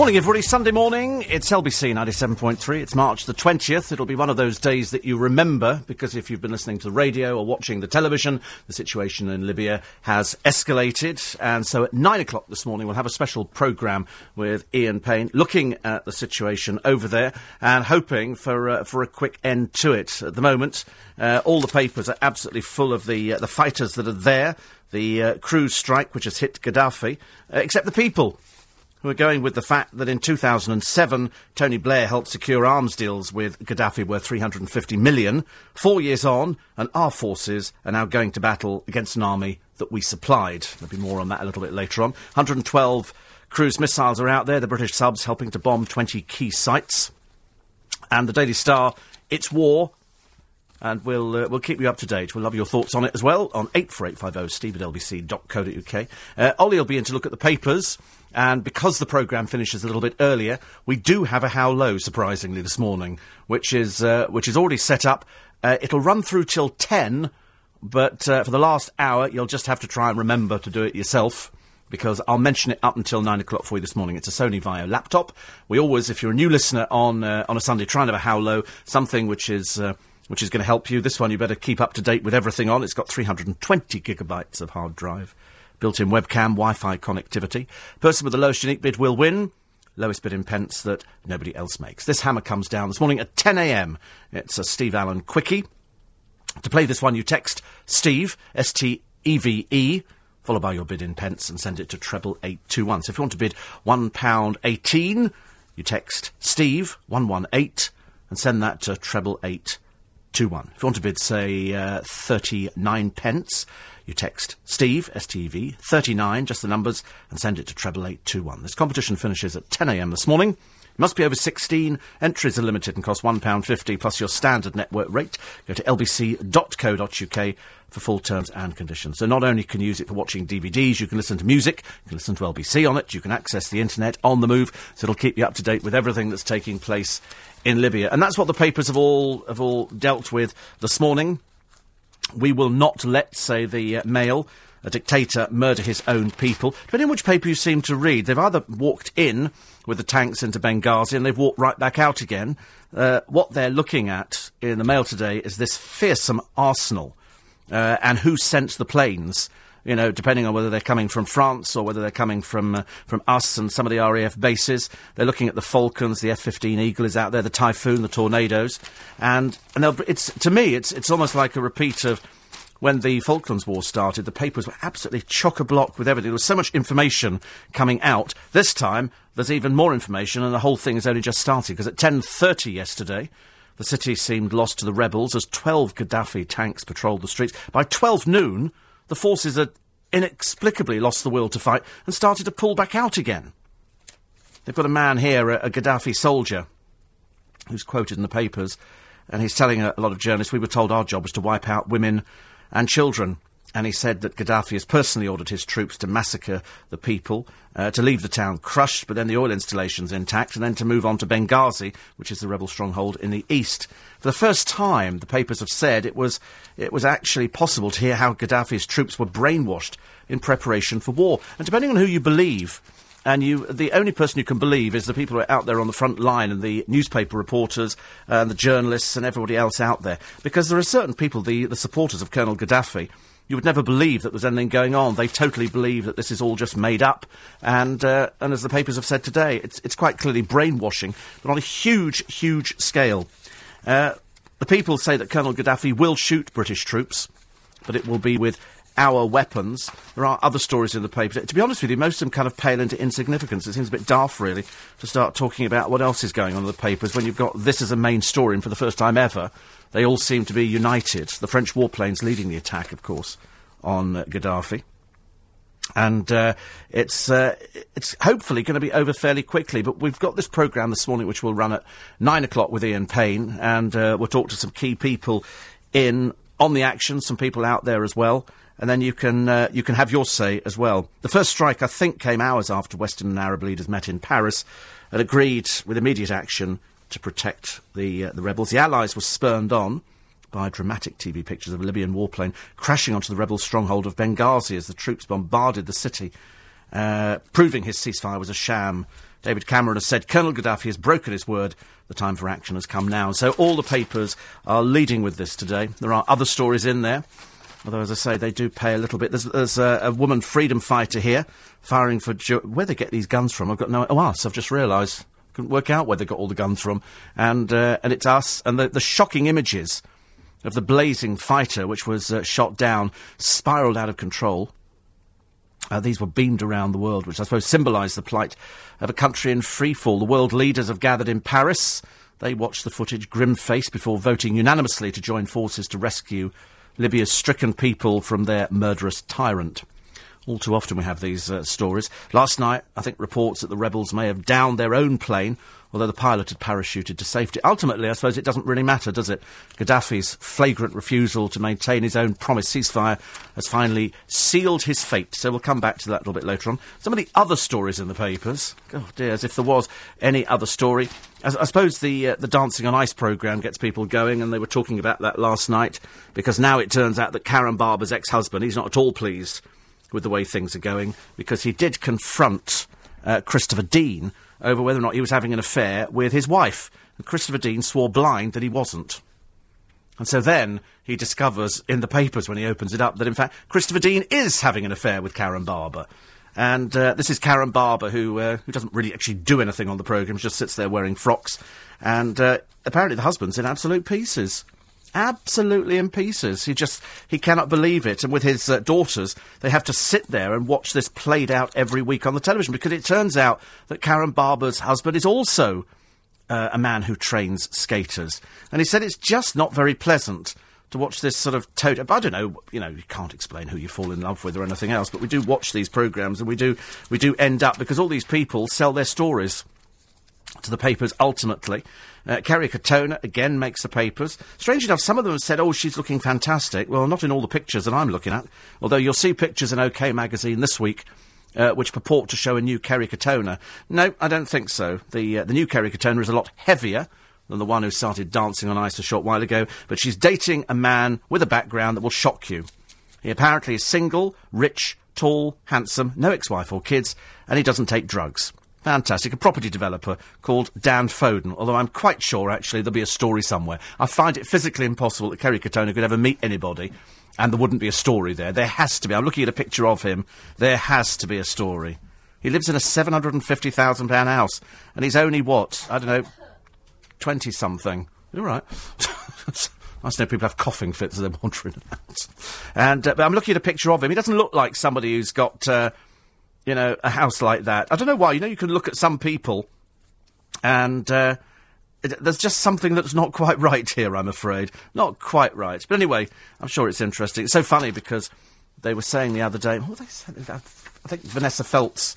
Morning, everybody. Sunday morning. It's LBC 97.3. It's March the 20th. It'll be one of those days that you remember because if you've been listening to the radio or watching the television, the situation in Libya has escalated. And so at nine o'clock this morning, we'll have a special programme with Ian Payne looking at the situation over there and hoping for, uh, for a quick end to it. At the moment, uh, all the papers are absolutely full of the, uh, the fighters that are there, the uh, cruise strike which has hit Gaddafi, uh, except the people who are going with the fact that in 2007, Tony Blair helped secure arms deals with Gaddafi worth 350 million. Four years on, and our forces are now going to battle against an army that we supplied. There'll be more on that a little bit later on. 112 cruise missiles are out there, the British subs helping to bomb 20 key sites. And the Daily Star, it's war, and we'll uh, we'll keep you up to date. We'll love your thoughts on it as well on eight four eight five zero steve at lbc.co.uk. Uh, Ollie will be in to look at the papers. And because the programme finishes a little bit earlier, we do have a How Low, surprisingly, this morning, which is, uh, which is already set up. Uh, it'll run through till 10, but uh, for the last hour, you'll just have to try and remember to do it yourself. Because I'll mention it up until nine o'clock for you this morning. It's a Sony Vaio laptop. We always, if you're a new listener on uh, on a Sunday, try and have a How Low, something which is uh, which is going to help you. This one you better keep up to date with everything on. It's got 320 gigabytes of hard drive built-in webcam, Wi-Fi connectivity. Person with the lowest unique bid will win. Lowest bid in pence that nobody else makes. This hammer comes down this morning at 10 a.m. It's a Steve Allen quickie. To play this one, you text Steve, S-T-E-V-E, followed by your bid in pence and send it to treble 821. So if you want to bid £1.18, you text Steve, 118, and send that to treble 821. If you want to bid, say, uh, 39 pence, you text Steve, STV, 39, just the numbers, and send it to treble 821. This competition finishes at 10am this morning. Must be over 16. Entries are limited and cost £1.50 plus your standard network rate. Go to lbc.co.uk for full terms and conditions. So not only can you use it for watching DVDs, you can listen to music, you can listen to LBC on it, you can access the internet on the move, so it'll keep you up to date with everything that's taking place in Libya. And that's what the papers have all, have all dealt with this morning. We will not let, say, the uh, Mail, a dictator, murder his own people. Depending on which paper you seem to read, they've either walked in with the tanks into Benghazi and they've walked right back out again. Uh, what they're looking at in the Mail today is this fearsome arsenal uh, and who sent the planes you know, depending on whether they're coming from France or whether they're coming from uh, from us and some of the RAF bases. They're looking at the Falcons, the F-15 Eagle is out there, the Typhoon, the Tornadoes, and and it's to me, it's it's almost like a repeat of. When the Falklands War started, the papers were absolutely chock a block with everything. There was so much information coming out. This time, there's even more information, and the whole thing has only just started. Because at 10:30 yesterday, the city seemed lost to the rebels as 12 Gaddafi tanks patrolled the streets. By 12 noon, the forces had inexplicably lost the will to fight and started to pull back out again. They've got a man here, a, a Gaddafi soldier, who's quoted in the papers, and he's telling a, a lot of journalists, we were told our job was to wipe out women and children and he said that Gaddafi has personally ordered his troops to massacre the people, uh, to leave the town crushed, but then the oil installations intact, and then to move on to Benghazi, which is the rebel stronghold in the east. For the first time, the papers have said it was it was actually possible to hear how Gaddafi's troops were brainwashed in preparation for war. And depending on who you believe, and you, the only person you can believe is the people who are out there on the front line and the newspaper reporters and the journalists and everybody else out there. Because there are certain people, the, the supporters of Colonel Gaddafi, you would never believe that there's anything going on. They totally believe that this is all just made up. And, uh, and as the papers have said today, it's, it's quite clearly brainwashing, but on a huge, huge scale. Uh, the people say that Colonel Gaddafi will shoot British troops, but it will be with our weapons. There are other stories in the paper. To be honest with you, most of them kind of pale into insignificance. It seems a bit daft, really, to start talking about what else is going on in the papers when you've got this as a main story, and for the first time ever, they all seem to be united. The French warplanes leading the attack, of course, on uh, Gaddafi. And uh, it's uh, it's hopefully going to be over fairly quickly. But we've got this programme this morning, which will run at nine o'clock with Ian Payne, and uh, we'll talk to some key people in on the action, some people out there as well, and then you can uh, you can have your say as well. The first strike, I think, came hours after Western and Arab leaders met in Paris and agreed with immediate action to protect the, uh, the rebels. The Allies were spurned on by dramatic TV pictures of a Libyan warplane crashing onto the rebel stronghold of Benghazi as the troops bombarded the city. uh, proving his ceasefire was a sham. David Cameron has said Colonel Gaddafi has broken his word. The time for action has come now. So all the papers are leading with this today. There are other stories in there. Although, as I say, they do pay a little bit. There's, there's a, a, woman freedom fighter here firing for ju- where they get these guns from. I've got no. Oh, us. I've just realised. Couldn't work out where they got all the guns from. And uh, and it's us. And the, the shocking images of the blazing fighter, which was uh, shot down, spiralled out of control. Uh, these were beamed around the world, which I suppose symbolised the plight of a country in free fall. The world leaders have gathered in Paris. They watched the footage, grim faced, before voting unanimously to join forces to rescue Libya's stricken people from their murderous tyrant. All too often we have these uh, stories. Last night, I think reports that the rebels may have downed their own plane, although the pilot had parachuted to safety. Ultimately, I suppose it doesn't really matter, does it? Gaddafi's flagrant refusal to maintain his own promised ceasefire has finally sealed his fate. So we'll come back to that a little bit later on. Some of the other stories in the papers. Oh dear, as if there was any other story. I, I suppose the uh, the Dancing on Ice programme gets people going, and they were talking about that last night because now it turns out that Karen Barber's ex-husband, he's not at all pleased with the way things are going because he did confront uh, Christopher Dean over whether or not he was having an affair with his wife, and Christopher Dean swore blind that he wasn't. And so then he discovers in the papers when he opens it up that in fact Christopher Dean is having an affair with Karen Barber. And uh, this is Karen Barber, who uh, who doesn't really actually do anything on the programme, just sits there wearing frocks. And uh, apparently the husband's in absolute pieces. Absolutely in pieces. He just he cannot believe it. And with his uh, daughters, they have to sit there and watch this played out every week on the television because it turns out that Karen Barber's husband is also uh, a man who trains skaters. And he said it's just not very pleasant to watch this sort of total. I don't know, you know, you can't explain who you fall in love with or anything else, but we do watch these programs and we do we do end up because all these people sell their stories to the papers ultimately. Uh, Kerry Katona again makes the papers. Strange enough, some of them have said, oh, she's looking fantastic. Well, not in all the pictures that I'm looking at, although you'll see pictures in OK magazine this week. Uh, which purport to show a new Kerry Katona. No, I don't think so. The uh, the new Kerry Katona is a lot heavier than the one who started dancing on ice a short while ago, but she's dating a man with a background that will shock you. He apparently is single, rich, tall, handsome, no ex-wife or kids, and he doesn't take drugs. Fantastic. A property developer called Dan Foden, although I'm quite sure, actually, there'll be a story somewhere. I find it physically impossible that Kerry Katona could ever meet anybody and there wouldn't be a story there. There has to be. I'm looking at a picture of him. There has to be a story. He lives in a £750,000 house and he's only, what, I don't know, 20 something. All right. I know people have coughing fits as they're wandering about. And uh, but I'm looking at a picture of him. He doesn't look like somebody who's got uh, you know, a house like that. I don't know why. You know, you can look at some people and uh, it, there's just something that's not quite right here, I'm afraid. Not quite right. But anyway, I'm sure it's interesting. It's so funny because they were saying the other day, what they said, I think Vanessa Feltz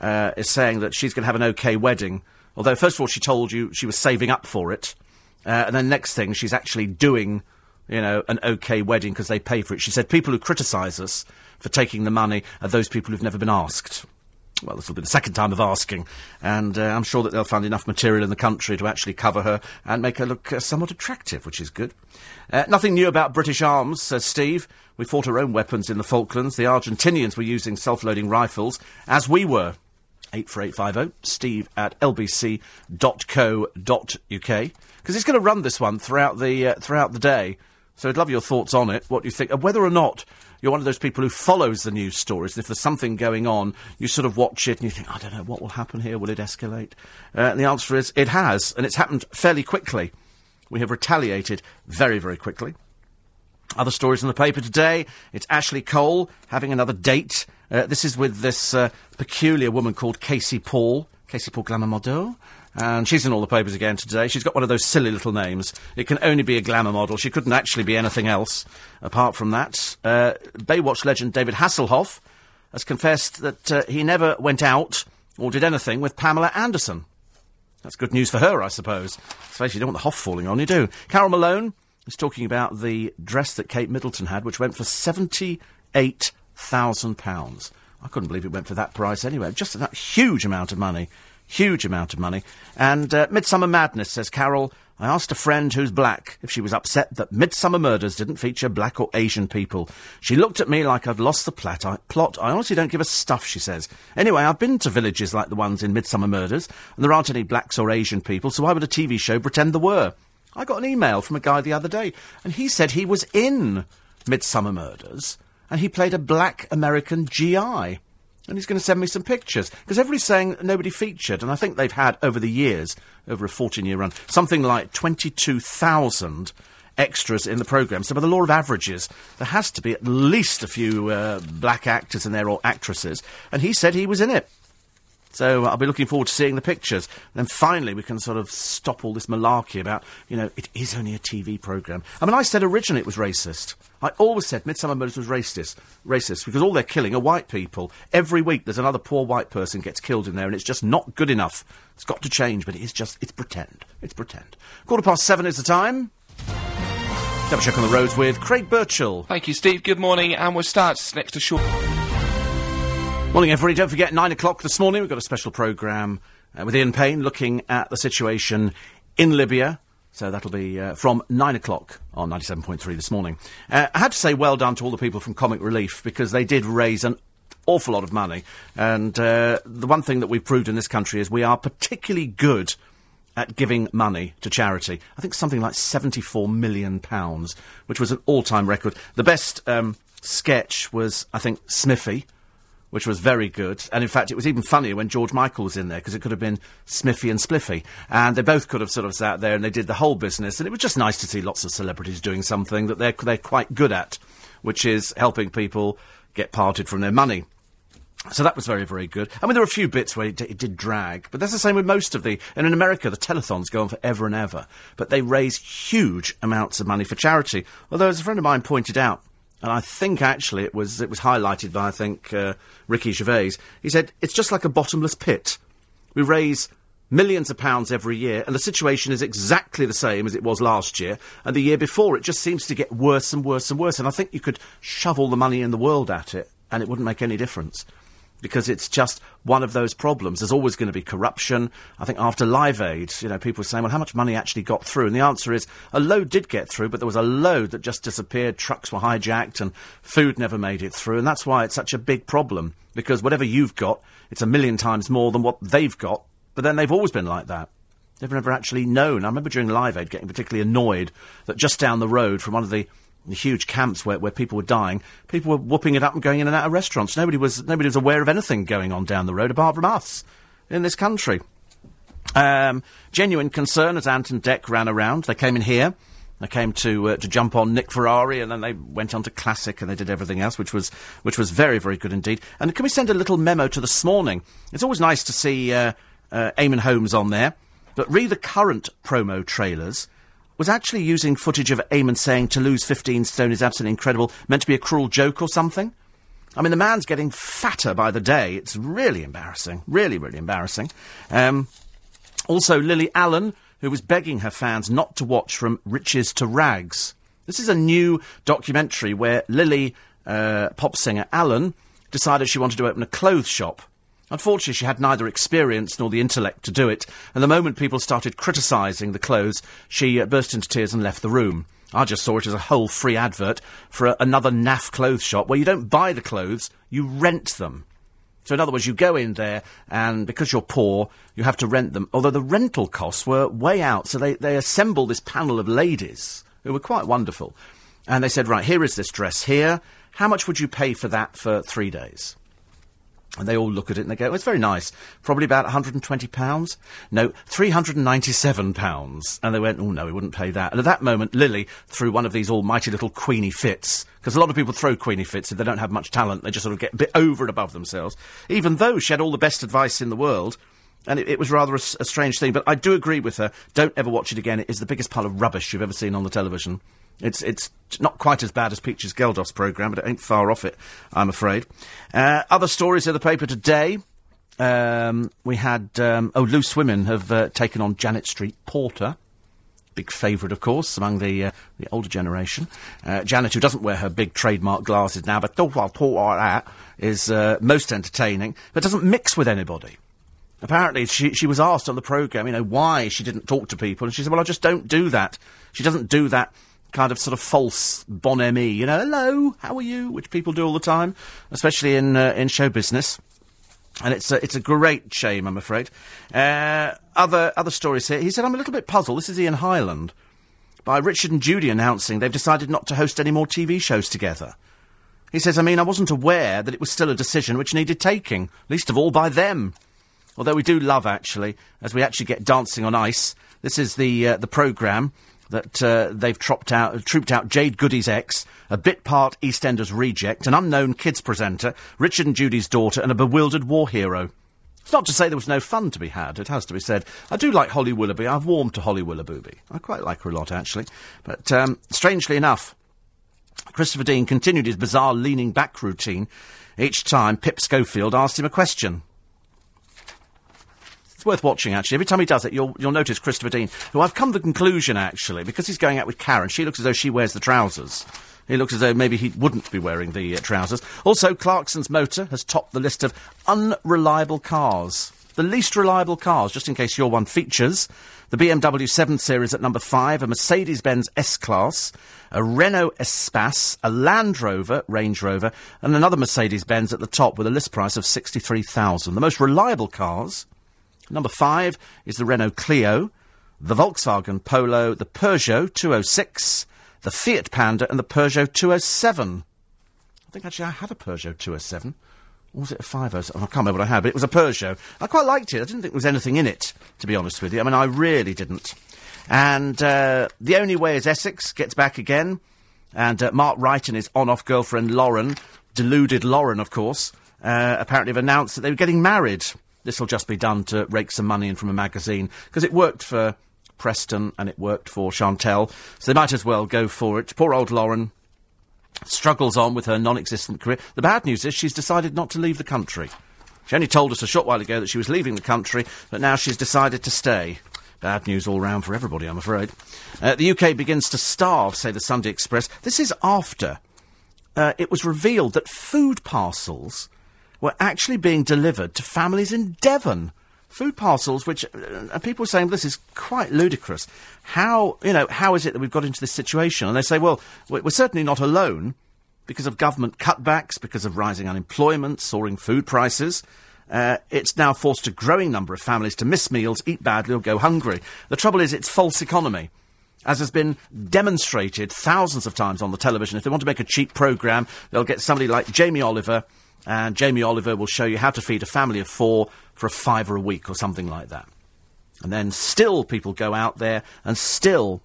uh, is saying that she's going to have an okay wedding. Although, first of all, she told you she was saving up for it. Uh, and then next thing, she's actually doing, you know, an okay wedding because they pay for it. She said people who criticise us for taking the money are those people who've never been asked. Well, this will be the second time of asking, and uh, I'm sure that they'll find enough material in the country to actually cover her and make her look uh, somewhat attractive, which is good. Uh, nothing new about British arms, says Steve. We fought our own weapons in the Falklands. The Argentinians were using self-loading rifles, as we were. 84850, steve at lbc.co.uk. Because he's going to run this one throughout the, uh, throughout the day. So I'd love your thoughts on it, what you think, uh, whether or not you're one of those people who follows the news stories. And if there's something going on, you sort of watch it and you think, I don't know, what will happen here? Will it escalate? Uh, and the answer is, it has, and it's happened fairly quickly. We have retaliated very, very quickly. Other stories in the paper today. It's Ashley Cole having another date. Uh, this is with this uh, peculiar woman called Casey Paul. Casey Paul Glamour Model. And she's in all the papers again today. She's got one of those silly little names. It can only be a glamour model. She couldn't actually be anything else apart from that. Uh, Baywatch legend David Hasselhoff has confessed that uh, he never went out or did anything with Pamela Anderson. That's good news for her, I suppose. Especially you don't want the Hoff falling on you, do. Carol Malone is talking about the dress that Kate Middleton had, which went for £78,000. I couldn't believe it went for that price anyway. Just that huge amount of money Huge amount of money. And uh, Midsummer Madness, says Carol. I asked a friend who's black if she was upset that Midsomer Murders didn't feature black or Asian people. She looked at me like I'd lost the plot. I, plot. I honestly don't give a stuff, she says. Anyway, I've been to villages like the ones in Midsomer Murders, and there aren't any blacks or Asian people, so why would a TV show pretend there were? I got an email from a guy the other day, and he said he was in Midsomer Murders, and he played a black American GI and he's going to send me some pictures because everybody's saying nobody featured, and I think they've had over the years, over a 14-year run, something like 22,000 extras in the programme. So by the law of averages, there has to be at least a few uh, black actors in there or actresses, and he said he was in it. So uh, I'll be looking forward to seeing the pictures. Then finally we can sort of stop all this malarkey about, you know, it is only a TV programme. I mean, I said originally it was racist. I always said Midsomer Murders was racist, racist because all they're killing are white people. Every week there's another poor white person gets killed in there, and it's just not good enough. It's got to change, but it is just it's pretend. It's pretend. Quarter past seven is the time. Double check on the roads with Craig Birchall. Thank you, Steve. Good morning, and we'll start next to short. Morning, everybody. Don't forget, nine o'clock this morning, we've got a special programme uh, with Ian Payne looking at the situation in Libya. So that'll be uh, from nine o'clock on 97.3 this morning. Uh, I had to say well done to all the people from Comic Relief because they did raise an awful lot of money. And uh, the one thing that we've proved in this country is we are particularly good at giving money to charity. I think something like £74 million, which was an all time record. The best um, sketch was, I think, Smithy which was very good. And in fact, it was even funnier when George Michael was in there because it could have been Smithy and Spliffy. And they both could have sort of sat there and they did the whole business. And it was just nice to see lots of celebrities doing something that they're, they're quite good at, which is helping people get parted from their money. So that was very, very good. I mean, there were a few bits where it, d- it, did drag, but that's the same with most of the. And in America, the telethons go on for ever and ever, but they raise huge amounts of money for charity. Although, as a friend of mine pointed out, and I think actually it was it was highlighted by I think uh, Ricky Gervais. He said it's just like a bottomless pit. We raise millions of pounds every year, and the situation is exactly the same as it was last year and the year before. It just seems to get worse and worse and worse. And I think you could shovel the money in the world at it, and it wouldn't make any difference because it's just one of those problems. There's always going to be corruption. I think after Live Aid, you know, people were saying, well, how much money actually got through? And the answer is a load did get through, but there was a load that just disappeared. Trucks were hijacked and food never made it through. And that's why it's such a big problem because whatever you've got, it's a million times more than what they've got. But then they've always been like that. They've never actually known. I remember during Live Aid getting particularly annoyed that just down the road from one of the the huge camps where, where people were dying, people were whooping it up and going in and out of restaurants. Nobody was nobody was aware of anything going on down the road apart from us in this country. Um, genuine concern as Ant and Dec ran around. They came in here. They came to uh, to jump on Nick Ferrari, and then they went on to Classic, and they did everything else, which was which was very very good indeed. And can we send a little memo to this morning? It's always nice to see uh, uh, Holmes on there, but read the current promo trailers was actually using footage of Eamonn saying to lose 15 stone is absolutely incredible, meant to be a cruel joke or something? I mean, the man's getting fatter by the day. It's really embarrassing. Really, really embarrassing. Um, also, Lily Allen, who was begging her fans not to watch From Riches to Rags. This is a new documentary where Lily, uh, pop singer Allen, decided she wanted to open a clothes shop. Unfortunately, she had neither experience nor the intellect to do it, and the moment people started criticising the clothes, she uh, burst into tears and left the room. I just saw it as a whole free advert for a, another naff clothes shop where you don't buy the clothes, you rent them. So, in other words, you go in there, and because you're poor, you have to rent them. Although the rental costs were way out, so they, they assembled this panel of ladies who were quite wonderful. And they said, right, here is this dress here. How much would you pay for that for three days? And they all look at it and they go, oh, it's very nice. Probably about £120. No, £397. And they went, oh no, we wouldn't pay that. And at that moment, Lily threw one of these almighty little Queenie fits. Because a lot of people throw Queenie fits if they don't have much talent. They just sort of get a bit over and above themselves. Even though she had all the best advice in the world. And it, it was rather a, a strange thing. But I do agree with her. Don't ever watch it again. It is the biggest pile of rubbish you've ever seen on the television. It's it's not quite as bad as Peaches Geldof's programme, but it ain't far off it, I'm afraid. Uh, other stories in the paper today. Um, we had um, oh, loose women have uh, taken on Janet Street Porter. Big favourite, of course, among the uh, the older generation. Uh, Janet, who doesn't wear her big trademark glasses now, but oh, well, talk like that, is uh, most entertaining, but doesn't mix with anybody. apparently she, she was asked on the programme, you know, why she didn't talk to people, and she said, well, I just don't do that. She doesn't do that kind of sort of false bonhomie, you know, hello, how are you, which people do all the time, especially in, uh, in show business. And it's a, it's a great shame, I'm afraid. Uh, other, other stories here. He said, I'm a little bit puzzled. This is Ian Hyland. By Richard and Judy announcing they've decided not to host any more TV shows together. He says, I mean, I wasn't aware that it was still a decision which needed taking, least of all by them. Although we do love, actually, as we actually get Dancing on Ice. This is the, uh, the programme that uh, they've trooped out, trooped out Jade Goody's ex, a bit part EastEnders reject, an unknown kids presenter, Richard and Judy's daughter, and a bewildered war hero. It's not to say there was no fun to be had, it has to be said. I do like Holly Willoughby. I've warmed to Holly Willoughby. I quite like her a lot, actually. But um, strangely enough, Christopher Dean continued his bizarre leaning back routine each time Pip Schofield asked him a question worth watching, actually. Every time he does it, you'll, you'll notice Christopher Dean, who I've come to the conclusion, actually, because he's going out with Karen, she looks as though she wears the trousers. He looks as though maybe he wouldn't be wearing the uh, trousers. Also, Clarkson's motor has topped the list of unreliable cars. The least reliable cars, just in case your one features. The BMW 7 Series at number 5, a Mercedes Benz S Class, a Renault Espace, a Land Rover, Range Rover, and another Mercedes Benz at the top with a list price of 63,000. The most reliable cars Number five is the Renault Clio, the Volkswagen Polo, the Peugeot 206, the Fiat Panda, and the Peugeot 207. I think actually I had a Peugeot 207. Or was it a 507? I can't remember what I had, but it was a Peugeot. I quite liked it. I didn't think there was anything in it, to be honest with you. I mean, I really didn't. And uh, the only way is Essex gets back again. And uh, Mark Wright and his on-off girlfriend Lauren, deluded Lauren, of course, uh, apparently have announced that they were getting married. This will just be done to rake some money in from a magazine because it worked for Preston and it worked for Chantelle, so they might as well go for it. Poor old Lauren struggles on with her non-existent career. The bad news is she's decided not to leave the country. She only told us a short while ago that she was leaving the country, but now she's decided to stay. Bad news all round for everybody, I'm afraid. Uh, the UK begins to starve, say the Sunday Express. This is after uh, it was revealed that food parcels were actually being delivered to families in Devon. Food parcels, which uh, people are saying this is quite ludicrous. How you know how is it that we've got into this situation? And they say, well, we're certainly not alone because of government cutbacks, because of rising unemployment, soaring food prices. Uh, it's now forced a growing number of families to miss meals, eat badly, or go hungry. The trouble is, it's false economy as has been demonstrated thousands of times on the television. If they want to make a cheap programme, they'll get somebody like Jamie Oliver and Jamie Oliver will show you how to feed a family of four for a fiver a week or something like that. And then still people go out there and still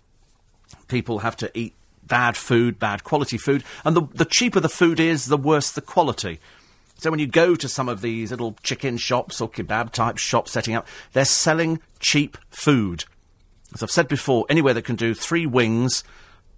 people have to eat bad food, bad quality food. And the, the cheaper the food is, the worse the quality. So when you go to some of these little chicken shops or kebab type shops setting up, they're selling cheap food. As I've said before, anywhere that can do three wings,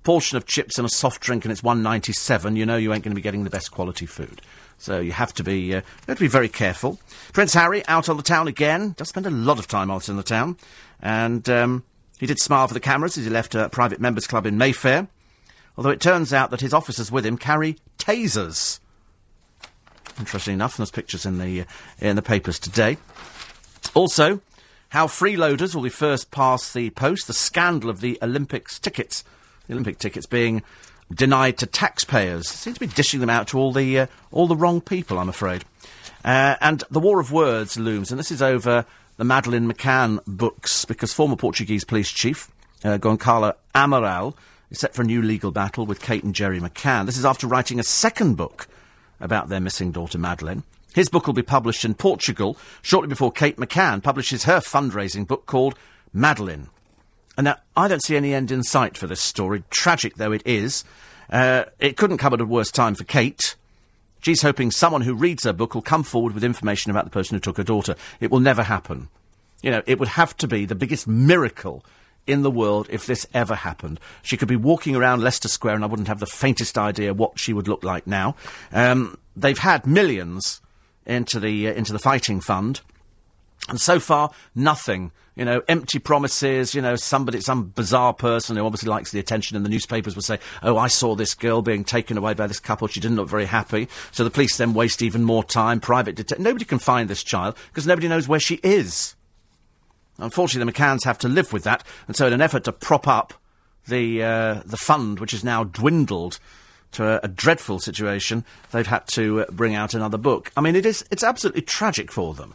portion of chips and a soft drink and it's 197, you know you ain't going to be getting the best quality food. So you have to be uh, you have to be very careful. Prince Harry out on the town again. Does spend a lot of time out in the town, and um, he did smile for the cameras as he left a private members club in Mayfair. Although it turns out that his officers with him carry tasers. Interesting enough, there's pictures in the uh, in the papers today. Also, how freeloaders will be first past the post. The scandal of the Olympics tickets, the Olympic tickets being denied to taxpayers. Seem to be dishing them out to all the uh, all the wrong people, I'm afraid. Uh, and the war of words looms, and this is over the Madeleine McCann books, because former Portuguese police chief uh, Goncalo Amaral is set for a new legal battle with Kate and Gerry McCann. This is after writing a second book about their missing daughter Madeleine. His book will be published in Portugal shortly before Kate McCann publishes her fundraising book called Madeleine. And now, I don't see any end in sight for this story, tragic though it is. Uh, it couldn't come at a worse time for Kate. She's hoping someone who reads her book will come forward with information about the person who took her daughter. It will never happen. You know, it would have to be the biggest miracle in the world if this ever happened. She could be walking around Leicester Square and I wouldn't have the faintest idea what she would look like now. Um, they've had millions into the, uh, into the fighting fund. And so far, nothing. You know, empty promises, you know, somebody, some bizarre person who obviously likes the attention in the newspapers will say, oh, I saw this girl being taken away by this couple. She didn't look very happy. So the police then waste even more time. Private detective. Nobody can find this child because nobody knows where she is. Unfortunately, the McCanns have to live with that. And so in an effort to prop up the, uh, the fund, which has now dwindled to a, a dreadful situation, they've had to uh, bring out another book. I mean, it is, it's absolutely tragic for them.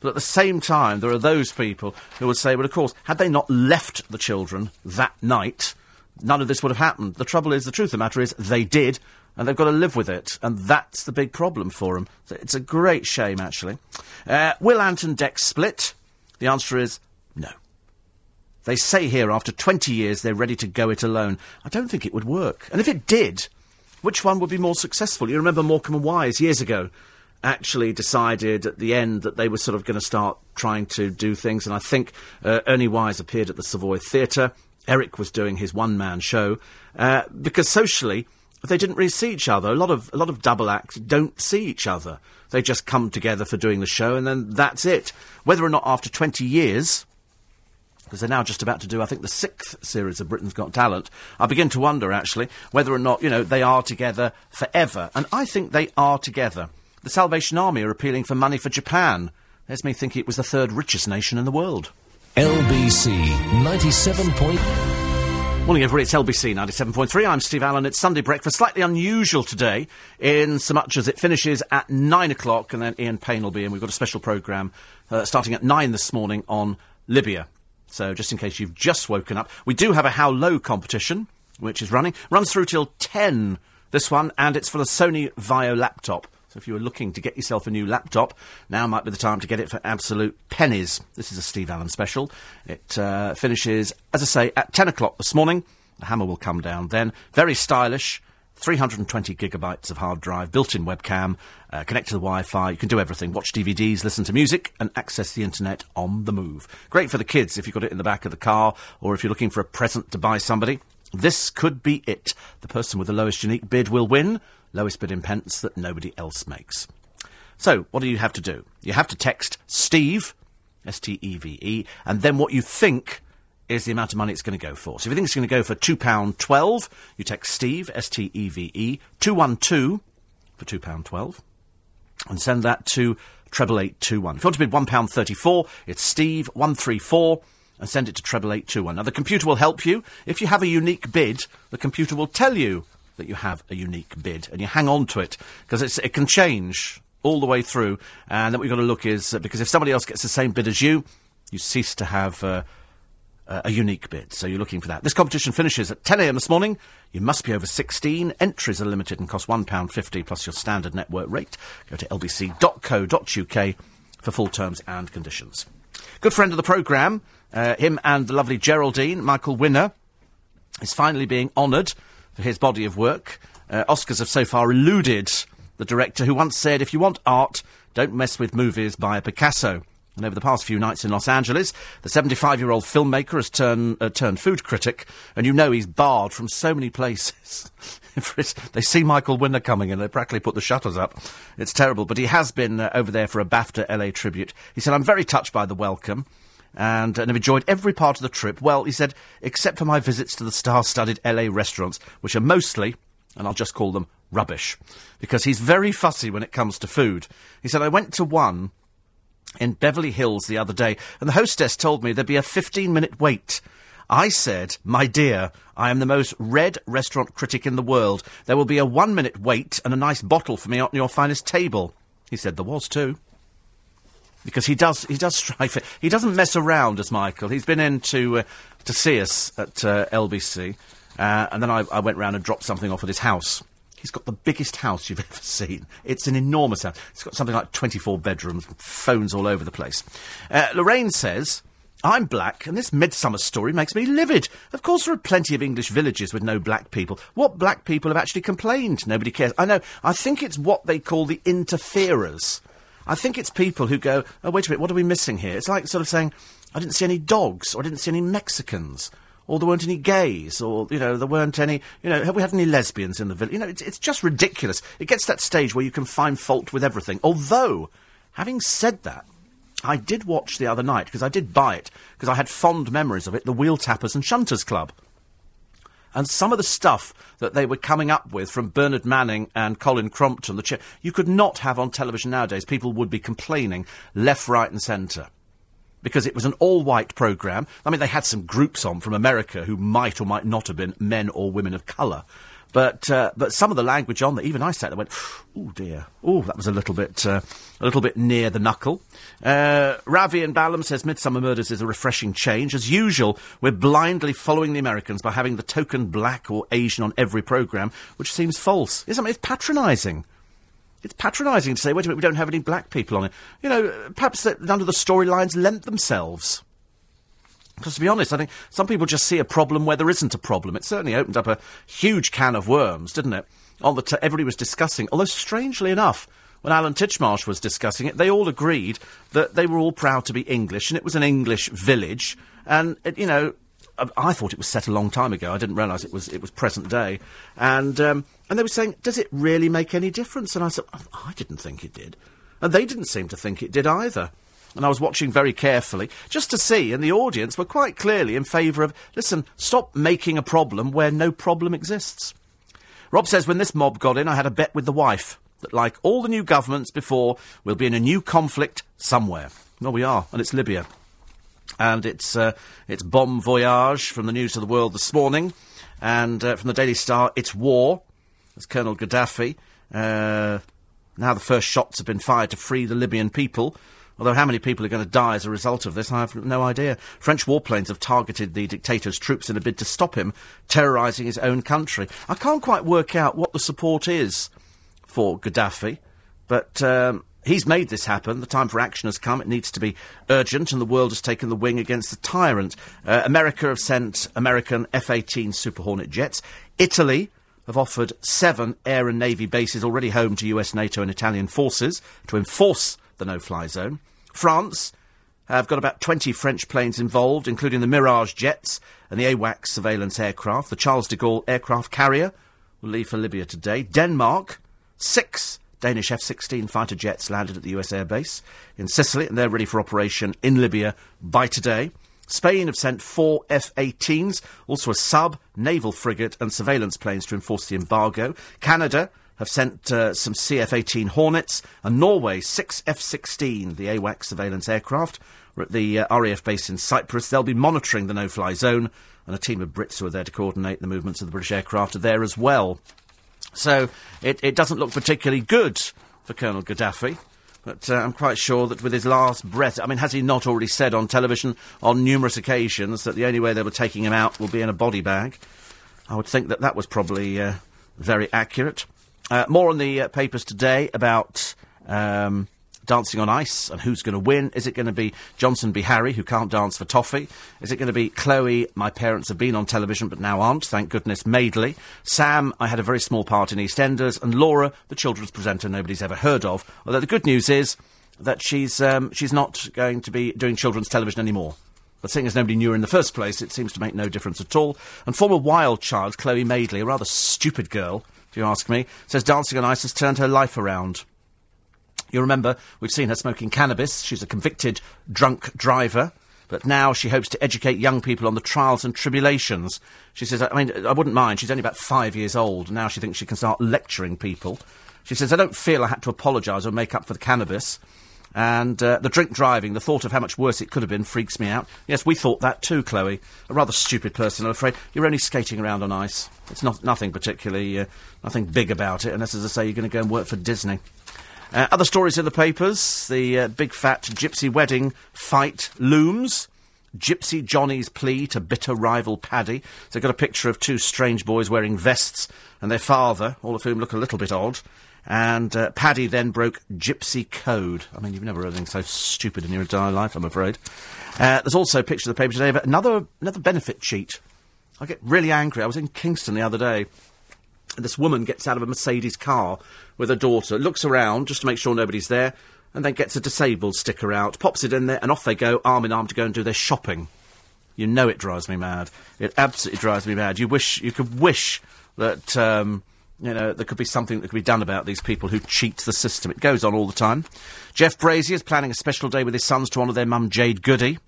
But at the same time, there are those people who would say, well, of course, had they not left the children that night, none of this would have happened. The trouble is, the truth of the matter is, they did, and they've got to live with it. And that's the big problem for them. It's a great shame, actually. Uh, will Ant and Dec split? The answer is no. They say here, after 20 years, they're ready to go it alone. I don't think it would work. And if it did, which one would be more successful? You remember Morecambe and Wise years ago actually decided at the end that they were sort of going to start trying to do things. And I think uh, Ernie Wise appeared at the Savoy Theatre. Eric was doing his one-man show uh, because socially they didn't really see each other. A lot of a lot of double acts don't see each other. They just come together for doing the show, and then that's it. Whether or not after twenty years. Because they're now just about to do, I think, the sixth series of Britain's Got Talent. I begin to wonder, actually, whether or not, you know, they are together forever. And I think they are together. The Salvation Army are appealing for money for Japan. There's me thinking it was the third richest nation in the world. LBC 97. Point- Morning, everybody. It's LBC 97.3. I'm Steve Allen. It's Sunday breakfast. Slightly unusual today, in so much as it finishes at 9 o'clock, and then Ian Payne will be in. We've got a special programme uh, starting at 9 this morning on Libya. So, just in case you've just woken up, we do have a How Low competition, which is running. Runs through till 10, this one, and it's for the Sony Vaio laptop. So if you were looking to get yourself a new laptop, now might be the time to get it for absolute pennies. This is a Steve Allen special. It uh, finishes, as I say, at 10 o'clock this morning. The hammer will come down then. Very stylish. 320 gigabytes of hard drive, built-in webcam, uh, connect to the Wi-Fi. You can do everything. Watch DVDs, listen to music, and access the internet on the move. Great for the kids if you've got it in the back of the car, or if you're looking for a present to buy somebody. This could be it. The person with the lowest unique bid will win lowest bid in pence that nobody else makes. So, what do you have to do? You have to text Steve, S T E V E, and then what you think is the amount of money it's going to go for. So, if you think it's going to go for £2.12, you text Steve, S T E V E, 212 for £2.12, and send that to treble eight two one. If you want to bid one pound thirty four, it's Steve one three four, and send it to treble eight two one. Now the computer will help you. If you have a unique bid, the computer will tell you that you have a unique bid and you hang on to it because it can change all the way through. And what we've got to look is uh, because if somebody else gets the same bid as you, you cease to have uh, a unique bid. So you're looking for that. This competition finishes at 10 a.m. this morning. You must be over 16. Entries are limited and cost £1.50 plus your standard network rate. Go to lbc.co.uk for full terms and conditions. Good friend of the programme, uh, him and the lovely Geraldine, Michael Winner, is finally being honoured for his body of work. Uh, Oscars have so far eluded the director who once said, if you want art, don't mess with movies by a Picasso. And over the past few nights in Los Angeles, the 75 year old filmmaker has turn, uh, turned food critic, and you know he's barred from so many places. they see Michael Winner coming and they practically put the shutters up. It's terrible, but he has been uh, over there for a BAFTA LA tribute. He said, I'm very touched by the welcome and, uh, and have enjoyed every part of the trip. Well, he said, except for my visits to the star-studded LA restaurants, which are mostly, and I'll just call them rubbish, because he's very fussy when it comes to food. He said, I went to one in Beverly Hills the other day, and the hostess told me there'd be a 15-minute wait. I said, my dear, I am the most read restaurant critic in the world. There will be a one-minute wait and a nice bottle for me on your finest table. He said there was too because he does he does strive for he doesn't mess around as Michael. He's been in to uh, to see us at uh, LBC, uh, and then I, I went round and dropped something off at his house. He's got the biggest house you've ever seen. It's an enormous house. It's got something like 24 bedrooms, phones all over the place. Uh, Lorraine says, I'm black, and this midsummer story makes me livid. Of course, there are plenty of English villages with no black people. What black people have actually complained? Nobody cares. I know. I think it's what they call the interferers. I think it's people who go, oh, wait a minute, what are we missing here? It's like sort of saying, I didn't see any dogs, or I didn't see any Mexicans, or there weren't any gays, or, you know, there weren't any, you know, have we had any lesbians in the village? You know, it's, it's just ridiculous. It gets to that stage where you can find fault with everything. Although, having said that, I did watch the other night, because I did buy it, because I had fond memories of it, the Wheel Tappers and Shunters Club. And some of the stuff that they were coming up with from Bernard Manning and Colin Crompton, the chair, you could not have on television nowadays. People would be complaining left, right, and centre. Because it was an all white programme. I mean, they had some groups on from America who might or might not have been men or women of colour. But uh, but some of the language on there, even I sat there went, oh dear, oh that was a little bit uh, a little bit near the knuckle. Uh, Ravi and Balham says Midsomer Murders is a refreshing change. As usual, we're blindly following the Americans by having the token black or Asian on every programme, which seems false. Isn't it? It's patronising. It's patronising to say, wait a minute, we don't have any black people on it. You know, perhaps that none of the storylines lent themselves. Because to be honest, I think some people just see a problem where there isn't a problem. It certainly opened up a huge can of worms, didn't it? On the t- everybody was discussing. Although strangely enough, when Alan Titchmarsh was discussing it, they all agreed that they were all proud to be English, and it was an English village. And it, you know, I, I thought it was set a long time ago. I didn't realise it was it was present day. And um, and they were saying, does it really make any difference? And I said, I didn't think it did, and they didn't seem to think it did either and I was watching very carefully, just to see, and the audience were quite clearly in favour of, listen, stop making a problem where no problem exists. Rob says, when this mob got in, I had a bet with the wife that, like all the new governments before, we'll be in a new conflict somewhere. Well, we are, and it's Libya. And it's, uh, it's Bon Voyage from the News of the World this morning, and uh, from the Daily Star, it's war. It's Colonel Gaddafi. Uh, now the first shots have been fired to free the Libyan people. Although how many people are going to die as a result of this, I have no idea. French warplanes have targeted the dictator's troops in a bid to stop him terrorising his own country. I can't quite work out what the support is for Gaddafi, but um, he's made this happen. The time for action has come. It needs to be urgent, and the world has taken the wing against the tyrant. Uh, America have sent American F 18 Super Hornet jets. Italy have offered seven air and navy bases already home to US, NATO, and Italian forces to enforce the no fly zone. France have got about 20 French planes involved, including the Mirage jets and the AWACS surveillance aircraft. The Charles de Gaulle aircraft carrier will leave for Libya today. Denmark, six Danish F 16 fighter jets landed at the US airbase in Sicily, and they're ready for operation in Libya by today. Spain have sent four F 18s, also a sub, naval frigate, and surveillance planes to enforce the embargo. Canada have sent uh, some CF 18 Hornets, and Norway six F 16, the AWACS surveillance aircraft. We're at the uh, RAF base in Cyprus. They'll be monitoring the no fly zone, and a team of Brits who are there to coordinate the movements of the British aircraft are there as well. So it, it doesn't look particularly good for Colonel Gaddafi. But uh, I'm quite sure that with his last breath, I mean, has he not already said on television on numerous occasions that the only way they were taking him out will be in a body bag? I would think that that was probably uh, very accurate. Uh, more on the uh, papers today about um, dancing on ice and who's going to win. Is it going to be Johnson Beharry, who can't dance for toffee? Is it going to be Chloe, my parents have been on television but now aren't, thank goodness, Madeley? Sam, I had a very small part in EastEnders. And Laura, the children's presenter nobody's ever heard of. Although the good news is that she's, um, she's not going to be doing children's television anymore. But seeing as nobody knew her in the first place, it seems to make no difference at all. And former wild child, Chloe Madeley, a rather stupid girl, if you ask me, says dancing on ice has turned her life around. You remember, we've seen her smoking cannabis. She's a convicted drunk driver. But now she hopes to educate young people on the trials and tribulations. She says, I mean, I wouldn't mind. She's only about five years old. Now she thinks she can start lecturing people. She says, I don't feel I had to apologise or make up for the cannabis. And uh, the drink driving, the thought of how much worse it could have been, freaks me out. Yes, we thought that too, Chloe. A rather stupid person, I'm afraid. You're only skating around on ice. It's not nothing particularly, uh, nothing big about it, unless, as I say, you're going to go and work for Disney. Uh, other stories in the papers: the uh, big fat gypsy wedding fight looms. Gypsy Johnny's plea to bitter rival Paddy. So got a picture of two strange boys wearing vests and their father, all of whom look a little bit odd. And uh, Paddy then broke Gypsy code. I mean, you've never heard anything so stupid in your entire life, I'm afraid. Uh, there's also a picture of the paper today of another another benefit cheat. I get really angry. I was in Kingston the other day. And this woman gets out of a Mercedes car with her daughter, looks around just to make sure nobody's there, and then gets a disabled sticker out, pops it in there, and off they go, arm in arm, to go and do their shopping. You know it drives me mad. It absolutely drives me mad. You wish you could wish that um, You know, there could be something that could be done about these people who cheat the system. It goes on all the time. Jeff Brazier is planning a special day with his sons to honour their mum, Jade Goody.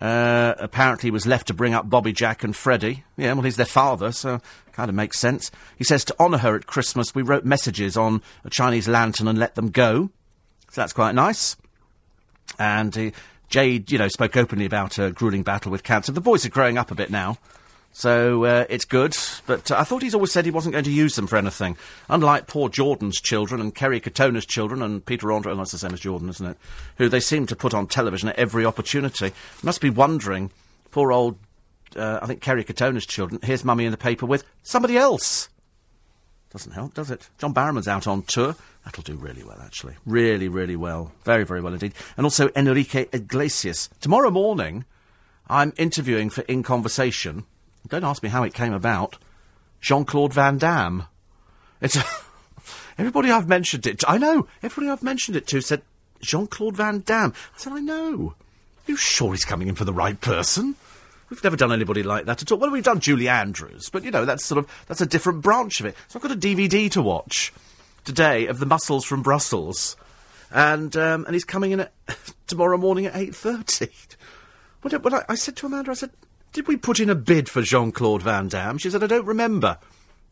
Uh, apparently, he was left to bring up Bobby Jack and Freddie. Yeah, well, he's their father, so kind of makes sense. He says to honour her at Christmas, we wrote messages on a Chinese lantern and let them go. So that's quite nice. And uh, Jade, you know, spoke openly about a grueling battle with cancer. The boys are growing up a bit now. So uh, it's good, but uh, I thought he's always said he wasn't going to use them for anything. Unlike poor Jordan's children and Kerry Katona's children and Peter Andre, oh, that's the same as Jordan, isn't it? Who they seem to put on television at every opportunity. Must be wondering, poor old, uh, I think Kerry Katona's children. Here's mummy in the paper with somebody else. Doesn't help, does it? John Barrowman's out on tour. That'll do really well, actually. Really, really well. Very, very well indeed. And also Enrique Iglesias. Tomorrow morning, I'm interviewing for In Conversation don't ask me how it came about. Jean Claude Van Damme. It's everybody I've mentioned it. To, I know everybody I've mentioned it to said Jean Claude Van Damme. I said I know. Are you sure he's coming in for the right person? We've never done anybody like that at all. Well, we've done Julie Andrews, but you know that's sort of that's a different branch of it. So I've got a DVD to watch today of the Muscles from Brussels, and um, and he's coming in at tomorrow morning at eight thirty. When, I, I said to Amanda, I said, did we put in a bid for Jean Claude Van Damme? She said, I don't remember.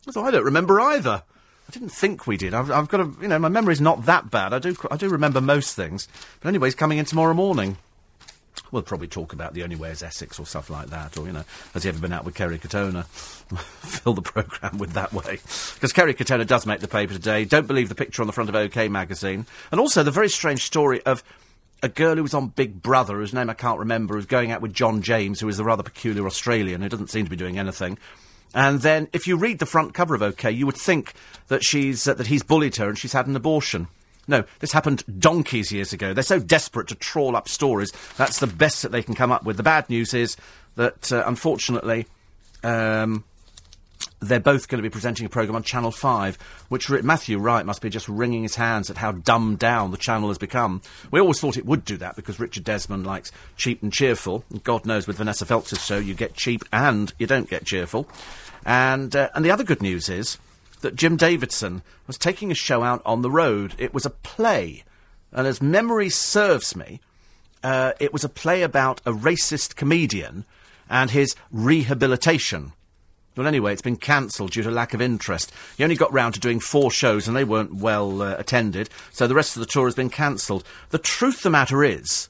I thought, I don't remember either. I didn't think we did. I've, I've got a, you know, my memory's not that bad. I do, I do remember most things. But anyway, he's coming in tomorrow morning. We'll probably talk about the only way is Essex or stuff like that, or you know, has he ever been out with Kerry Katona? Fill the programme with that way, because Kerry Katona does make the paper today. Don't believe the picture on the front of OK magazine, and also the very strange story of a girl who was on Big Brother, whose name I can't remember, who's going out with John James, who is a rather peculiar Australian who doesn't seem to be doing anything. And then, if you read the front cover of OK, you would think that she's uh, that he's bullied her and she's had an abortion. No, this happened donkeys years ago. They're so desperate to trawl up stories. That's the best that they can come up with. The bad news is that, uh, unfortunately, um, they're both going to be presenting a programme on Channel 5, which Matthew Wright must be just wringing his hands at how dumbed down the channel has become. We always thought it would do that because Richard Desmond likes cheap and cheerful. God knows with Vanessa Feltz's show you get cheap and you don't get cheerful. And, uh, and the other good news is that Jim Davidson was taking a show out on the road. It was a play. And as memory serves me, uh, it was a play about a racist comedian and his rehabilitation. Well, anyway, it's been cancelled due to lack of interest. He only got round to doing four shows and they weren't well uh, attended, so the rest of the tour has been cancelled. The truth of the matter is,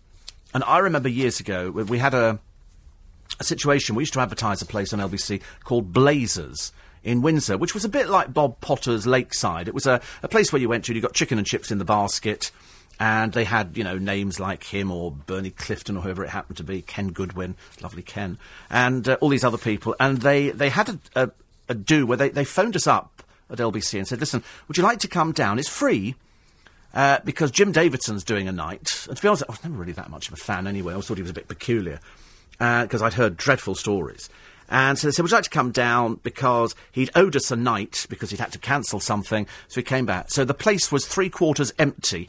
and I remember years ago, we had a, a situation, we used to advertise a place on LBC called Blazers in Windsor, which was a bit like Bob Potter's Lakeside. It was a, a place where you went to, you got chicken and chips in the basket, and they had, you know, names like him or Bernie Clifton or whoever it happened to be, Ken Goodwin, lovely Ken, and uh, all these other people. And they, they had a, a, a do where they, they phoned us up at LBC and said, listen, would you like to come down? It's free. Uh, because Jim Davidson's doing a night. And to be honest, I was never really that much of a fan anyway. I always thought he was a bit peculiar. Because uh, I'd heard dreadful stories. And so they said, Would you like to come down? Because he'd owed us a night because he'd had to cancel something. So he came back. So the place was three quarters empty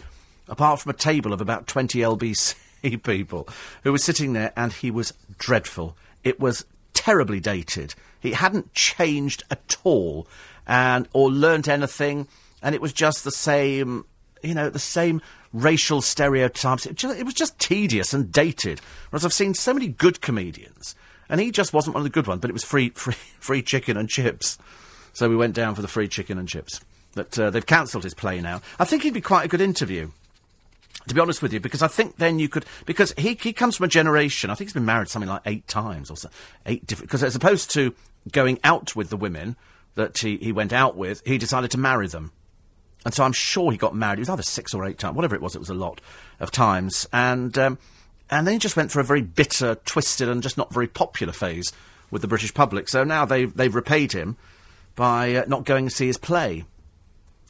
apart from a table of about 20 LBC people who were sitting there, and he was dreadful. It was terribly dated. He hadn't changed at all, and or learnt anything, and it was just the same, you know, the same racial stereotypes. It, just, it was just tedious and dated. Whereas I've seen so many good comedians, and he just wasn't one of the good ones. But it was free, free, free chicken and chips. So we went down for the free chicken and chips. But uh, they've cancelled his play now. I think he'd be quite a good interview to be honest with you, because I think then you could, because he, he comes from a generation, I think he's been married something like eight times or so, eight different, because as opposed to going out with the women that he, he went out with, he decided to marry them. And so I'm sure he got married, it was either six or eight times, whatever it was, it was a lot of times. And, um, and then he just went through a very bitter, twisted, and just not very popular phase with the British public. So now they've, they've repaid him by uh, not going to see his play.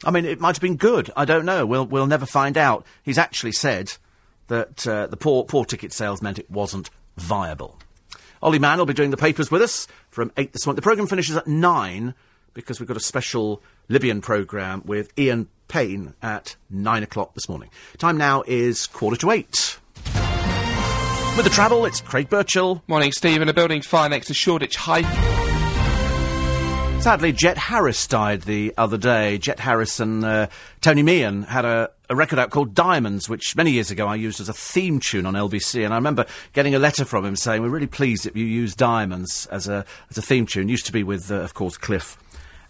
I mean, it might have been good. I don't know. We'll we'll never find out. He's actually said that uh, the poor poor ticket sales meant it wasn't viable. Ollie Mann will be doing the papers with us from eight this morning. The programme finishes at nine because we've got a special Libyan programme with Ian Payne at nine o'clock this morning. Time now is quarter to eight. With the travel, it's Craig Birchall. Morning, Stephen. A building fire next to Shoreditch High. Sadly, Jet Harris died the other day. Jet Harris and uh, Tony Meehan had a, a record out called Diamonds, which many years ago I used as a theme tune on LBC. And I remember getting a letter from him saying, "We're really pleased that you use Diamonds as a as a theme tune." Used to be with, uh, of course, Cliff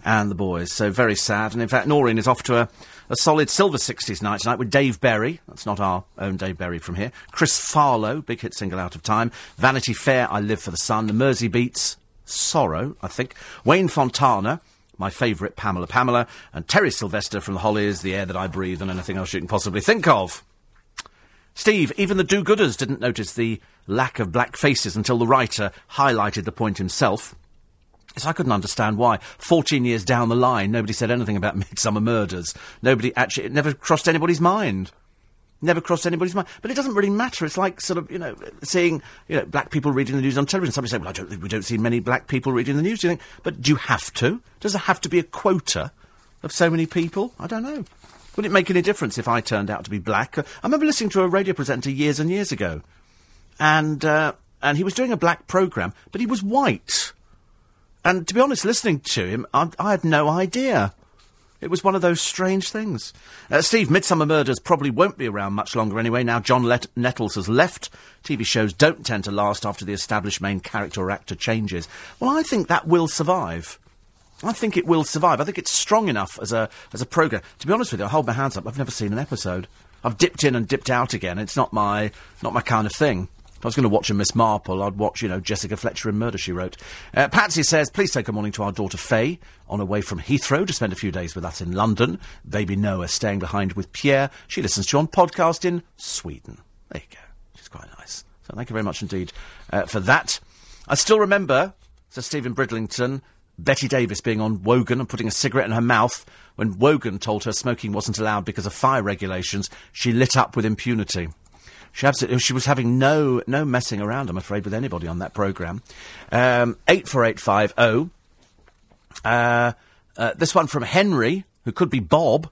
and the boys. So very sad. And in fact, Noreen is off to a, a solid silver 60s night tonight with Dave Berry. That's not our own Dave Berry from here. Chris Farlowe, big hit single out of time. Vanity Fair, I Live for the Sun. The Merseybeats, Sorrow, I think. Wayne Fontana, my favourite, Pamela Pamela. And Terry Sylvester from the Hollies, The Air That I Breathe, and anything else you can possibly think of. Steve, even the do-gooders didn't notice the lack of black faces until the writer highlighted the point himself. So I couldn't understand why. Fourteen years down the line, nobody said anything about Midsomer Murders. Nobody actually, it never crossed anybody's mind. Never crossed anybody's mind. But it doesn't really matter. It's like sort of, you know, seeing, you know, black people reading the news on television. Somebody say, well, I don't we don't see many black people reading the news. Do you think? But do you have to? Does there have to be a quota of so many people? I don't know. Would it make any difference if I turned out to be black? Uh, I remember listening to a radio presenter years and years ago. And, uh, and he was doing a black programme, but he was white. And to be honest, listening to him, I, I had no idea. It was one of those strange things. Uh, Steve, Midsomer Murders probably won't be around much longer anyway. Now John Let- Nettles has left. TV shows don't tend to last after the established main character or actor changes. Well, I think that will survive. I think it will survive. I think it's strong enough as a as a program. To be honest with you, I hold my hands up. I've never seen an episode. I've dipped in and dipped out again. It's not my not my kind of thing. If I was going to watch a Miss Marple, I'd watch, you know, Jessica Fletcher in Murder, She Wrote. Uh, Patsy says, please take a morning to our daughter Faye, on her way from Heathrow to spend a few days with us in London. Baby Noah staying behind with Pierre. She listens to you on podcast in Sweden. There you go. She's quite nice. So thank you very much indeed uh, for that. I still remember, says Stephen Bridlington, Bette Davis being on Wogan and putting a cigarette in her mouth when Wogan told her smoking wasn't allowed because of fire regulations. She lit up with impunity. She absolutely, she was having no, no messing around, I'm afraid, with anybody on that programme. Um, 84850. Uh, uh, this one from Henry, who could be Bob.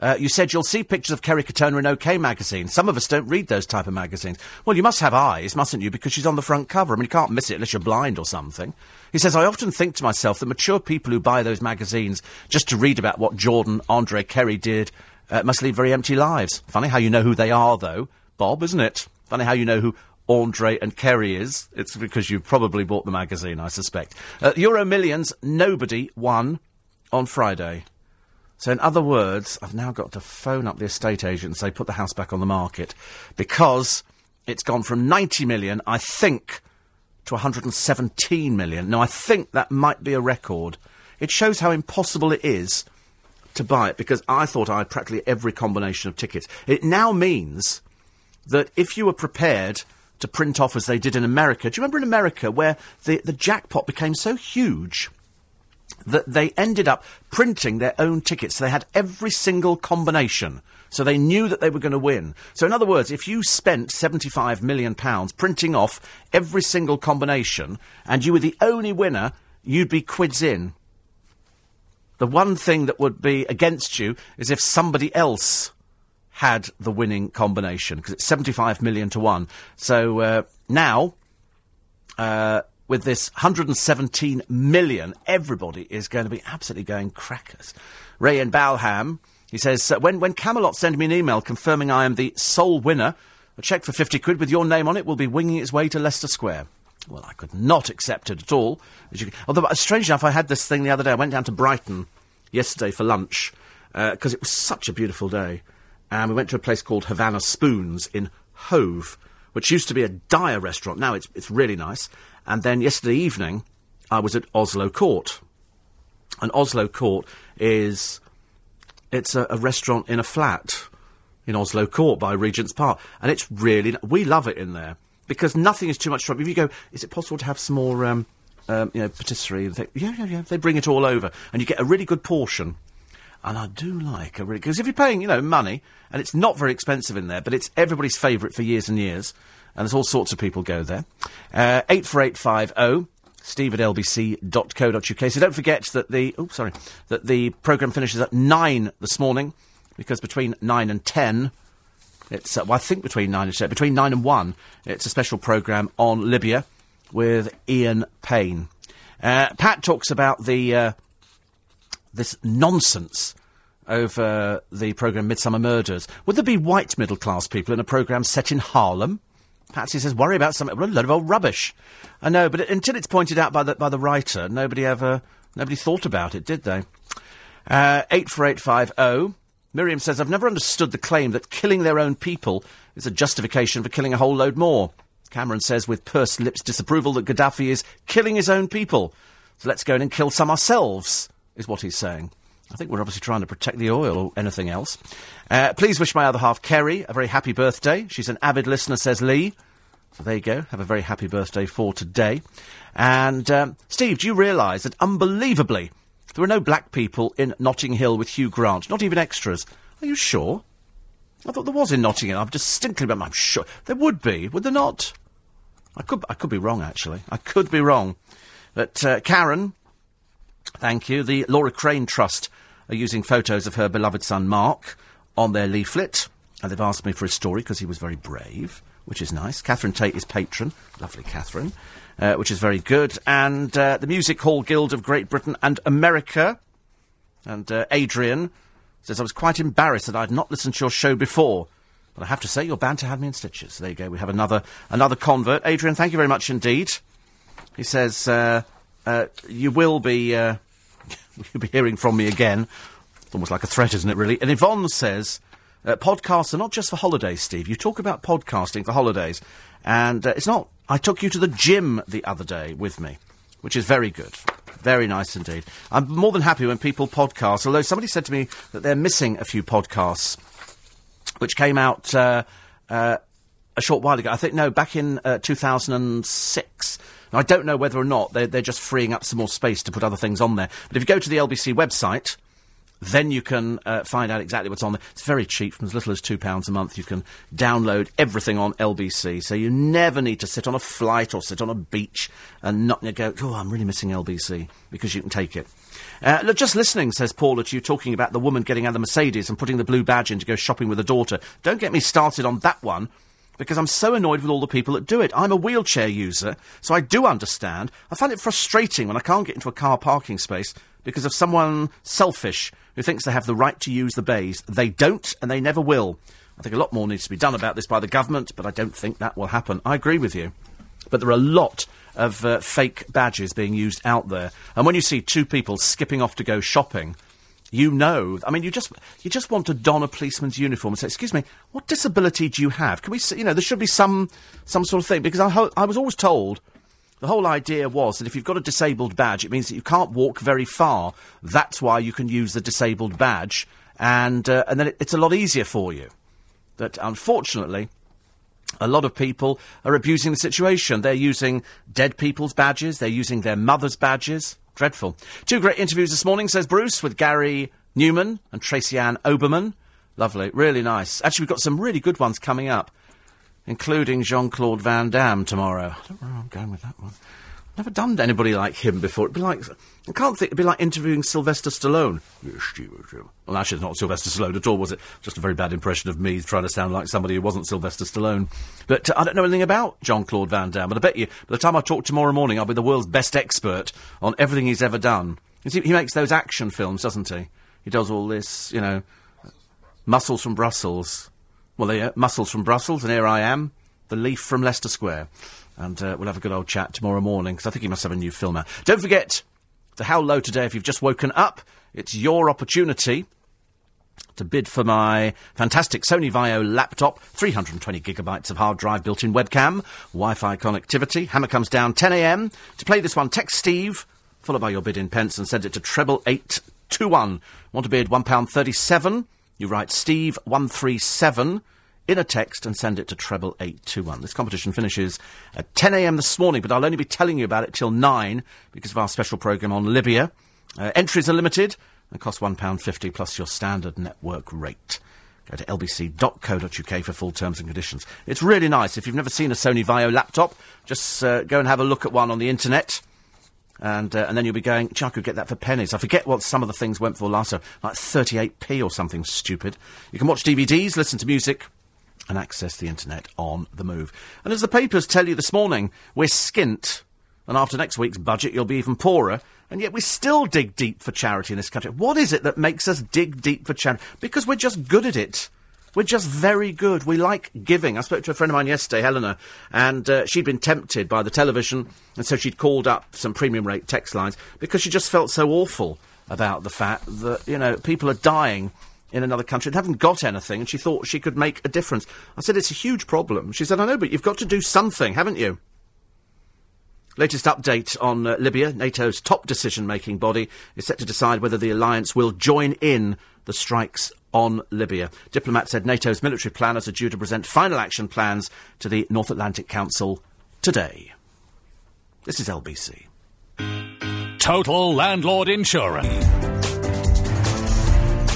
Uh, you said you'll see pictures of Kerry Katona in OK magazine. Some of us don't read those type of magazines. Well, you must have eyes, mustn't you? Because she's on the front cover. I mean, you can't miss it unless you're blind or something. He says, I often think to myself that mature people who buy those magazines just to read about what Jordan, Andre, Kerry did uh, must lead very empty lives. Funny how you know who they are, though. Bob, isn't it? Funny how you know who Andre and Kerry is. It's because you probably bought the magazine, I suspect. Uh, Euro Millions, nobody won on Friday. So, in other words, I've now got to phone up the estate agent and say, put the house back on the market because it's gone from 90 million, I think, to 117 million. Now, I think that might be a record. It shows how impossible it is to buy it because I thought I had practically every combination of tickets. It now means that if you were prepared to print off as they did in America, do you remember in America where the, the jackpot became so huge that they ended up printing their own tickets? They had every single combination. So they knew that they were going to win. So in other words, if you spent £75 million printing off every single combination and you were the only winner, you'd be quids in. The one thing that would be against you is if somebody else had the winning combination because it's 75 million to one. So uh, now, uh, with this 117 million, everybody is going to be absolutely going crackers. Ray in Balham, he says, when, when Camelot sent me an email confirming I am the sole winner, a cheque for 50 quid with your name on it will be winging its way to Leicester Square. Well, I could not accept it at all. You, although, uh, strange enough, I had this thing the other day. I went down to Brighton yesterday for lunch because uh, it was such a beautiful day and we went to a place called Havana Spoons in Hove, which used to be a dire restaurant. Now it's, it's really nice. And then yesterday evening, I was at Oslo Court. And Oslo Court is, it's a, a restaurant in a flat in Oslo Court by Regent's Park. And it's really, we love it in there because nothing is too much trouble. If you go, is it possible to have some more, um, um, you know, patisserie? They, yeah, yeah, yeah. They bring it all over, and you get a really good portion. And I do like a really because if you're paying, you know, money, and it's not very expensive in there, but it's everybody's favourite for years and years, and there's all sorts of people go there. Uh, eight four eight five zero. Steve at lbc.co.uk. So don't forget that the oh sorry that the program finishes at nine this morning, because between nine and ten, it's uh, well I think between nine and between nine and one, it's a special program on Libya with Ian Payne. Uh, Pat talks about the uh, this nonsense over the programme Midsomer Murders. Would there be white middle class people in a programme set in Harlem? Patsy says, worry about something. A load of old rubbish. I know, but until it's pointed out by the, by the writer, nobody ever, nobody thought about it, did they? Uh, 84850. Miriam says, I've never understood the claim that killing their own people is a justification for killing a whole load more. Cameron says, with pursed lips disapproval, that Gaddafi is killing his own people. So let's go in and kill some ourselves, is what he's saying. I think we're obviously trying to protect the oil or anything else. Uh, please wish my other half, Kerry, a very happy birthday. She's an avid listener, says Lee. So there you go. Have a very happy birthday for today. And um, Steve, do you realise that unbelievably there were no black people in Notting Hill with Hugh Grant, not even extras? Are you sure? I thought there was in Notting Hill. I'm distinctly, I'm sure there would be. Would there not? I could, I could be wrong actually. I could be wrong. But uh, Karen, thank you. The Laura Crane Trust are using photos of her beloved son Mark on their leaflet, and they've asked me for a story because he was very brave, which is nice. Catherine Tate is patron, lovely Catherine, uh, which is very good. And uh, the Music Hall Guild of Great Britain and America, and uh, Adrian says I was quite embarrassed that I'd not listened to your show before. But I have to say, you're bound to have me in stitches. There you go. We have another another convert. Adrian, thank you very much indeed. He says uh, uh, you will be uh, you'll be hearing from me again. It's almost like a threat, isn't it? Really. And Yvonne says uh, podcasts are not just for holidays. Steve, you talk about podcasting for holidays, and uh, it's not. I took you to the gym the other day with me, which is very good. Very nice indeed. I'm more than happy when people podcast, although somebody said to me that they're missing a few podcasts which came out uh, uh, a short while ago. I think, no, back in uh, 2006. Now, I don't know whether or not they're, they're just freeing up some more space to put other things on there. But if you go to the LBC website, then you can uh, find out exactly what's on there. It's very cheap, from as little as £2 a month. You can download everything on LBC, so you never need to sit on a flight or sit on a beach and not go, oh, I'm really missing LBC, because you can take it. Uh, look, just listening, says Paula, to you talking about the woman getting out of the Mercedes and putting the blue badge in to go shopping with her daughter. Don't get me started on that one because I'm so annoyed with all the people that do it. I'm a wheelchair user, so I do understand. I find it frustrating when I can't get into a car parking space because of someone selfish who thinks they have the right to use the bays. They don't, and they never will. I think a lot more needs to be done about this by the government, but I don't think that will happen. I agree with you. But there are a lot of uh, fake badges being used out there. And when you see two people skipping off to go shopping, you know. I mean, you just you just want to don a policeman's uniform and say, "Excuse me, what disability do you have? Can we, see, you know, there should be some some sort of thing." Because I ho- I was always told the whole idea was that if you've got a disabled badge, it means that you can't walk very far. That's why you can use the disabled badge, and uh, and then it, it's a lot easier for you. That unfortunately. A lot of people are abusing the situation. They're using dead people's badges. They're using their mother's badges. Dreadful. Two great interviews this morning, says Bruce, with Gary Numan and Tracy Ann Oberman. Lovely. Really nice. Actually, we've got some really good ones coming up, including Jean Claude Van Damme tomorrow. I don't know where I'm going with that one. Never done anybody like him before. It'd be like I can't think. It'd be like interviewing Sylvester Stallone. Yes, Well, actually, it's not Sylvester Stallone at all, was it? Just a very bad impression of me trying to sound like somebody who wasn't Sylvester Stallone. But uh, I don't know anything about Jean Claude Van Damme. But I bet you, by the time I talk tomorrow morning, I'll be the world's best expert on everything he's ever done. You see, he makes those action films, doesn't he? He does all this, you know, muscles from Brussels. Well, there, muscles from Brussels, and here I am, the leaf from Leicester Square and uh, we'll have a good old chat tomorrow morning because I think he must have a new film out. Don't forget to How Low today if you've just woken up. It's your opportunity to bid for my fantastic Sony Vaio laptop, 320 gigabytes of hard drive, built-in webcam, Wi-Fi connectivity. Hammer comes down 10 a.m. To play this one, text Steve, followed by your bid in pence, and send it to treble eight two one. Want to bid one pound thirty-seven? You write Steve one three seven in a text and send it to treble eight two one. This competition finishes at 10 a.m. this morning, but I'll only be telling you about it till nine because of our special programme on Libya. Uh, entries are limited and cost £1.50 plus your standard network rate. Go to lbc.co.uk for full terms and conditions. It's really nice. If you've never seen a Sony Vaio laptop, just uh, go and have a look at one on the internet. And, uh, and then you'll be going, gee, I could get that for pennies. I forget what some of the things went for last time, like 38p or something stupid. You can watch DVDs, listen to music, and access the internet on the move. And as the papers tell you this morning, we're skint And after next week's budget, you'll be even poorer. And yet we still dig deep for charity in this country. What is it that makes us dig deep for charity? Because we're just good at it. We're just very good. We like giving. I spoke to a friend of mine yesterday, Helena, and uh, she'd been tempted by the television, and so she'd called up some premium rate text lines because she just felt so awful about the fact that, you know, people are dying in another country and haven't got anything, and she thought she could make a difference. I said, it's a huge problem. She said, I know, but you've got to do something, haven't you? Latest update on uh, Libya. NATO's top decision making body is set to decide whether the alliance will join in the strikes on Libya. Diplomat said NATO's military planners are due to present final action plans to the North Atlantic Council today. This is LBC. Total Landlord Insurance.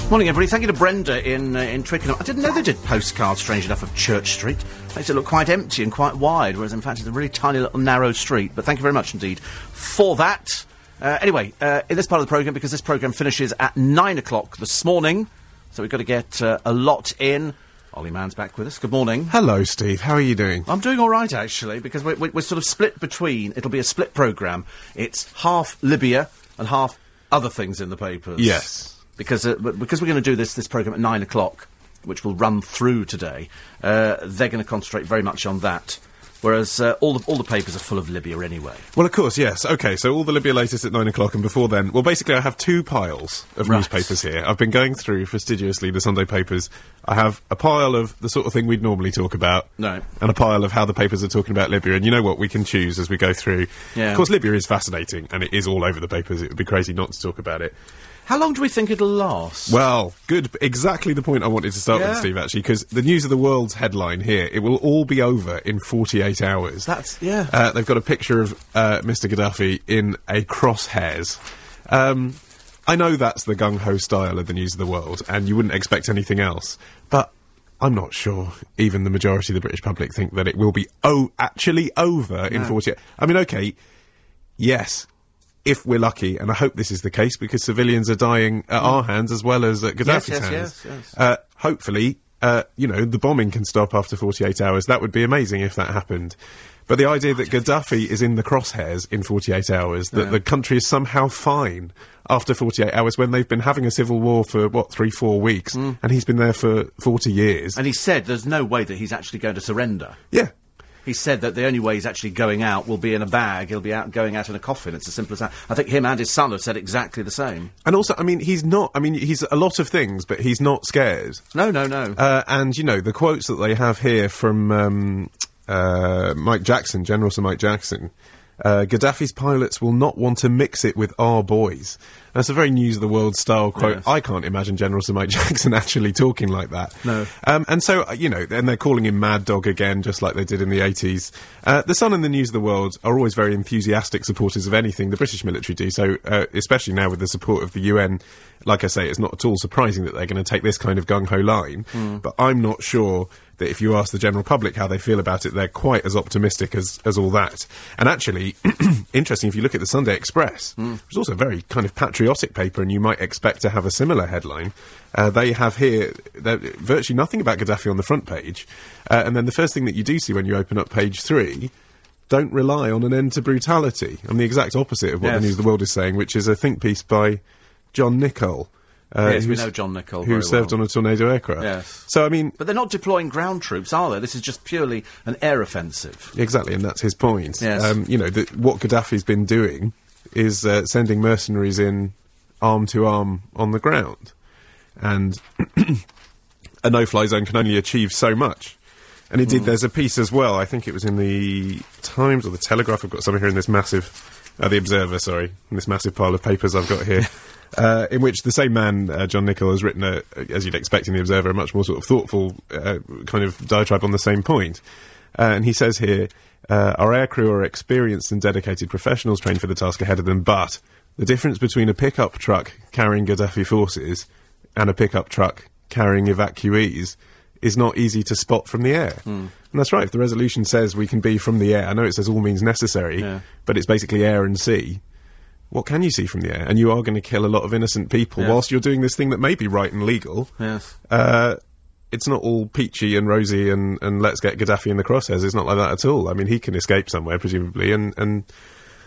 Morning, everybody. Thank you to Brenda in uh, in Twickenham. I didn't know they did postcards, strange enough, of Church Street. Makes it look quite empty and quite wide, whereas in fact it's a really tiny little narrow street. But thank you very much indeed for that. Uh, anyway, uh, in this part of the programme, because this programme finishes at nine o'clock this morning, so we've got to get uh, a lot in. Ollie Mann's back with us. Good morning. Hello, Steve. How are you doing? I'm doing all right, actually, because we're, we're, we're sort of split between. It'll be a split programme. It's half Libya and half other things in the papers. Yes. Because uh, because we're going to do this this programme at nine o'clock, which will run through today, uh, they're going to concentrate very much on that. Whereas uh, all the all the papers are full of Libya anyway. Well, of course, yes. Okay, so all the Libya latest at nine o'clock, and before then, well, basically, I have two piles of Right. newspapers here. I've been going through fastidiously the Sunday papers. I have a pile of the sort of thing we'd normally talk about, No. and a pile of how the papers are talking about Libya. And you know what? We can choose as we go through. Yeah. Of course, Libya is fascinating, and it is all over the papers. It would be crazy not to talk about it. How long do we think it'll last? Well, good. Exactly the point I wanted to start Yeah. with, Steve, actually, because the News of the World's headline here, it will all be over in 48 hours. That's- yeah. Uh, they've got a picture of uh, Mr. Gaddafi in a crosshairs. Um, I know that's the gung ho style of the News of the World, and you wouldn't expect anything else, but I'm not sure even the majority of the British public think that it will be oh actually over in 48. I mean, okay, yes, if we're lucky, and I hope this is the case because civilians are dying at our hands as well as at Gaddafi's Mm. yes, hands. yes, yes. Uh, hopefully, uh, you know, the bombing can stop after 48 hours. That would be amazing if that happened. But the idea that Gaddafi is in the crosshairs in 48 hours, that the country is somehow fine after 48 hours when they've been having a civil war for, what, three, four weeks, Mm. and he's been there for 40 years. and he said there's no way that he's actually going to surrender. yeah. He said that the only way he's actually going out will be in a bag. He'll be out going out in a coffin. It's as simple as that. I think him and his son have said exactly the same. And also, I mean, he's not, I mean, he's a lot of things, but he's not scared. No, no, no. Uh, and you know the quotes that they have here from um, uh, Mike Jackson, General Sir Mike Jackson. Uh, Gaddafi's pilots will not want to mix it with our boys. That's a very news of the world style quote. Yes. I can't imagine General Sir Mike Jackson actually talking like that. No. Um, and so, uh, you know, and they're calling him Mad Dog again, just like they did in the 80s. Uh, the Sun and the News of the World are always very enthusiastic supporters of anything the British military do. So, uh, especially now with the support of the UN, like I say, it's not at all surprising that they're going to take this kind of gung ho line. But I'm not sure that if you ask the general public how they feel about it, they're quite as optimistic as, as all that. And actually, interesting, if you look at the Sunday Express, which is also a very kind of patriotic paper, and you might expect to have a similar headline, uh, they have here virtually nothing about Gaddafi on the front page. Uh, and then the first thing that you do see when you open up page three, don't rely on an end to brutality. I'm the exact opposite of what Yes. the News of the World is saying, which is a think piece by John Nichol. Uh, Yes, we know John Nichol Who served well. on a tornado aircraft. Yes. So, I mean, but they're not deploying ground troops, are they? This is just purely an air offensive. Exactly, and that's his point. Yes. Um, you know, that what Gaddafi's been doing is uh, sending mercenaries in arm to arm on the ground. And a no fly zone can only achieve so much. And indeed, there's a piece as well, I think it was in the Times or the Telegraph, I've got something here in this massive, uh, the Observer, sorry, in this massive pile of papers I've got here, uh, in which the same man, uh, John Nichol, has written, a, as you'd expect in the Observer, a much more sort of thoughtful uh, kind of diatribe on the same point. Uh, and he says here, uh, our aircrew are experienced and dedicated professionals trained for the task ahead of them, but the difference between a pickup truck carrying Gaddafi forces and a pickup truck carrying evacuees is not easy to spot from the air. And that's right. If the resolution says we can be from the air, I know it says all means necessary, Yeah. but it's basically air and sea. What can you see from the air? And you are going to kill a lot of innocent people Yes. whilst you're doing this thing that may be right and legal. Yes. Uh, it's not all peachy and rosy and, and let's get Gaddafi in the crosshairs. It's not like that at all. I mean, he can escape somewhere, presumably, and, and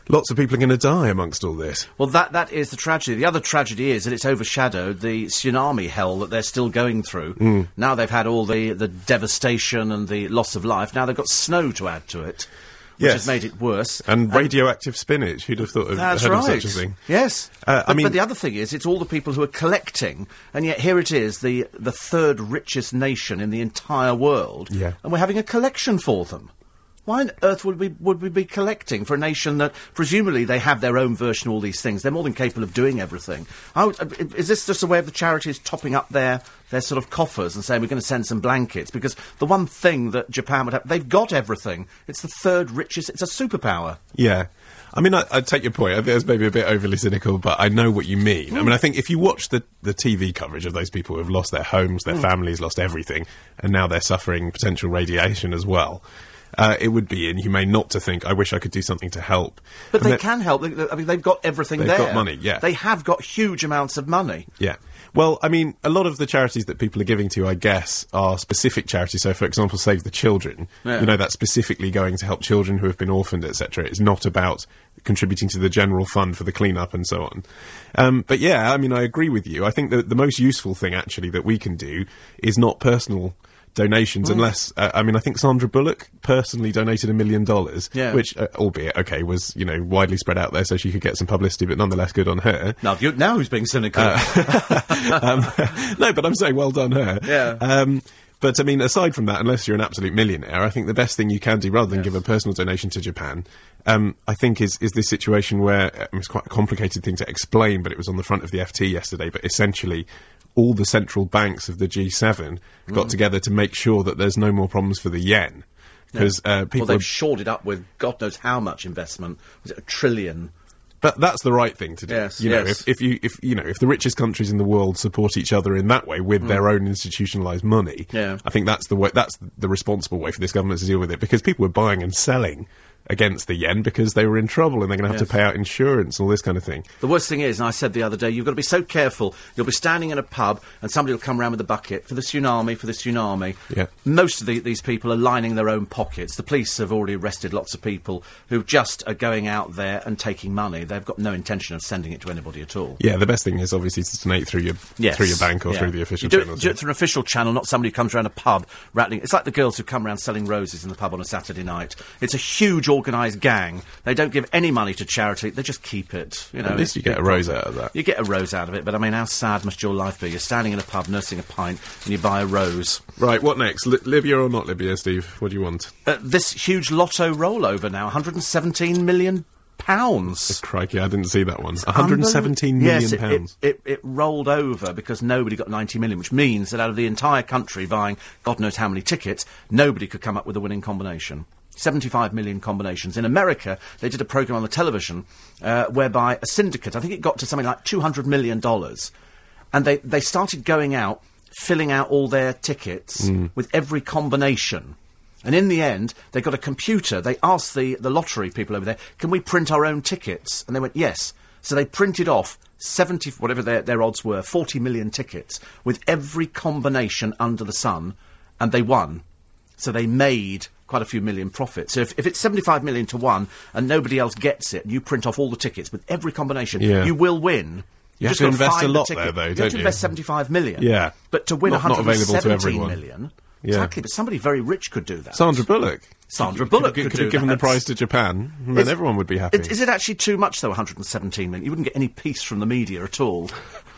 Lots of people are going to die amongst all this. Well, that that is the tragedy. The other tragedy is that it's overshadowed the tsunami hell that they're still going through. Hmm. Now they've had all the, the devastation and the loss of life. Now they've got snow to add to it, which Yes. has made it worse. And radioactive spinach. Who'd have thought of, heard right. of such a thing? Yes. Uh, I but, mean- but the other thing is, it's all the people who are collecting, and yet here it is, the the third richest nation in the entire world, Yeah. and we're having a collection for them. Why on earth would we would we be collecting for a nation that presumably they have their own version of all these things? They're more than capable of doing everything. I would- uh, is this just a way of the charities topping up their their sort of coffers and saying we're going to send some blankets? Because the one thing that Japan would have, they've got everything. It's the third richest. It's a superpower. Yeah. I mean, I, I take your point. I think that's maybe a bit overly cynical, but I know what you mean. I mean, I think if you watch the, the TV coverage of those people who have lost their homes, their families, lost everything, and now they're suffering potential radiation as well, uh, it would be inhumane not to think, I wish I could do something to help. But And they can help. I mean, they've got everything They've there. got money, yeah. They have got huge amounts of money. Yeah. Well, I mean, a lot of the charities that people are giving to, I guess, are specific charities. So, for example, Save the Children. Yeah. You know, that's specifically going to help children who have been orphaned, etc. It's not about contributing to the general fund for the cleanup and so on. Um, but yeah, I mean, I agree with you. I think that the most useful thing actually that we can do is not personal donations Mm. unless uh, I mean I think Sandra Bullock personally donated a million dollars Yeah. which uh, albeit okay was you know widely spread out there so she could get some publicity but nonetheless good on her Now, you, now who's being cynical? um, no, but I'm saying well done her. Yeah. Um, but I mean, aside from that, unless you're an absolute millionaire, I think the best thing you can do, rather than give a personal donation to Japan, um, I think is is this situation where um, it's quite a complicated thing to explain, but it was on the front of the FT yesterday. But essentially, all the central banks of the G7 Mm. got together to make sure that there's no more problems for the yen. Because uh, well, people, they've are- shored it up with God knows how much investment. Was it a trillion? But that's the right thing to do. Yes, you know, yes. if, if you if you know if the richest countries in the world support each other in that way with their own institutionalized money, Mm. Yeah. I think that's the way that's the responsible way for this government to deal with it because people were buying and selling against the yen because they were in trouble and they're going to have Yes. to pay out insurance and all this kind of thing. The worst thing is, and I said the other day, you've got to be so careful. You'll be standing in a pub and somebody will come around with a bucket for the tsunami, for the tsunami. Yeah. Most of the, these people are lining their own pockets. The police have already arrested lots of people who just are going out there and taking money. They've got no intention of sending it to anybody at all. Yeah, the best thing is obviously to donate through your Yes. through your bank or Yeah. through the official do, channels. It, do it through an official channel, not somebody who comes around a pub rattling. It's like the girls who come around selling roses in the pub on a Saturday night. It's a huge organised gang. They don't give any money to charity. They just keep it. You know, At least you get a rose out of that. You get a rose out of it, but I mean, how sad must your life be? You're standing in a pub nursing a pint and you buy a rose. Right, what next? Li- Libya or not Libya, Steve? What do you want? Uh, this huge lotto rollover now, 117 million pounds. Crikey, I didn't see that one. 117 Unbelievable. million yes, it- pounds. It, it, it rolled over because nobody got 90 million, which means that out of the entire country buying God knows how many tickets, nobody could come up with a winning combination. 75 million combinations. In America, they did a program on the television uh, whereby a syndicate, I think it got to something like $200 million, and they, they started going out, filling out all their tickets with every combination. And in the end, they got a computer. They asked the, the lottery people over there, can we print our own tickets? And they went, yes. So they printed off 70, whatever their, their odds were, 40 million tickets with every combination under the sun, and they won. So they made quite a few million profit. So if, if it's 75 million to one and nobody else gets it, and you print off all the tickets with every combination, Yeah. you will win. You have just to invest a lot ticket. there, though, You don't have to you? invest 75 million. Yeah. But to win Not- not available to 117 everyone. million, Yeah. exactly, but somebody very rich could do that. Sandra Bullock. Sandra Bullock could, could could do have given that. the prize to Japan, and then Is- everyone would be happy. Is, is it actually too much, though, 117 million? You wouldn't get any peace from the media at all.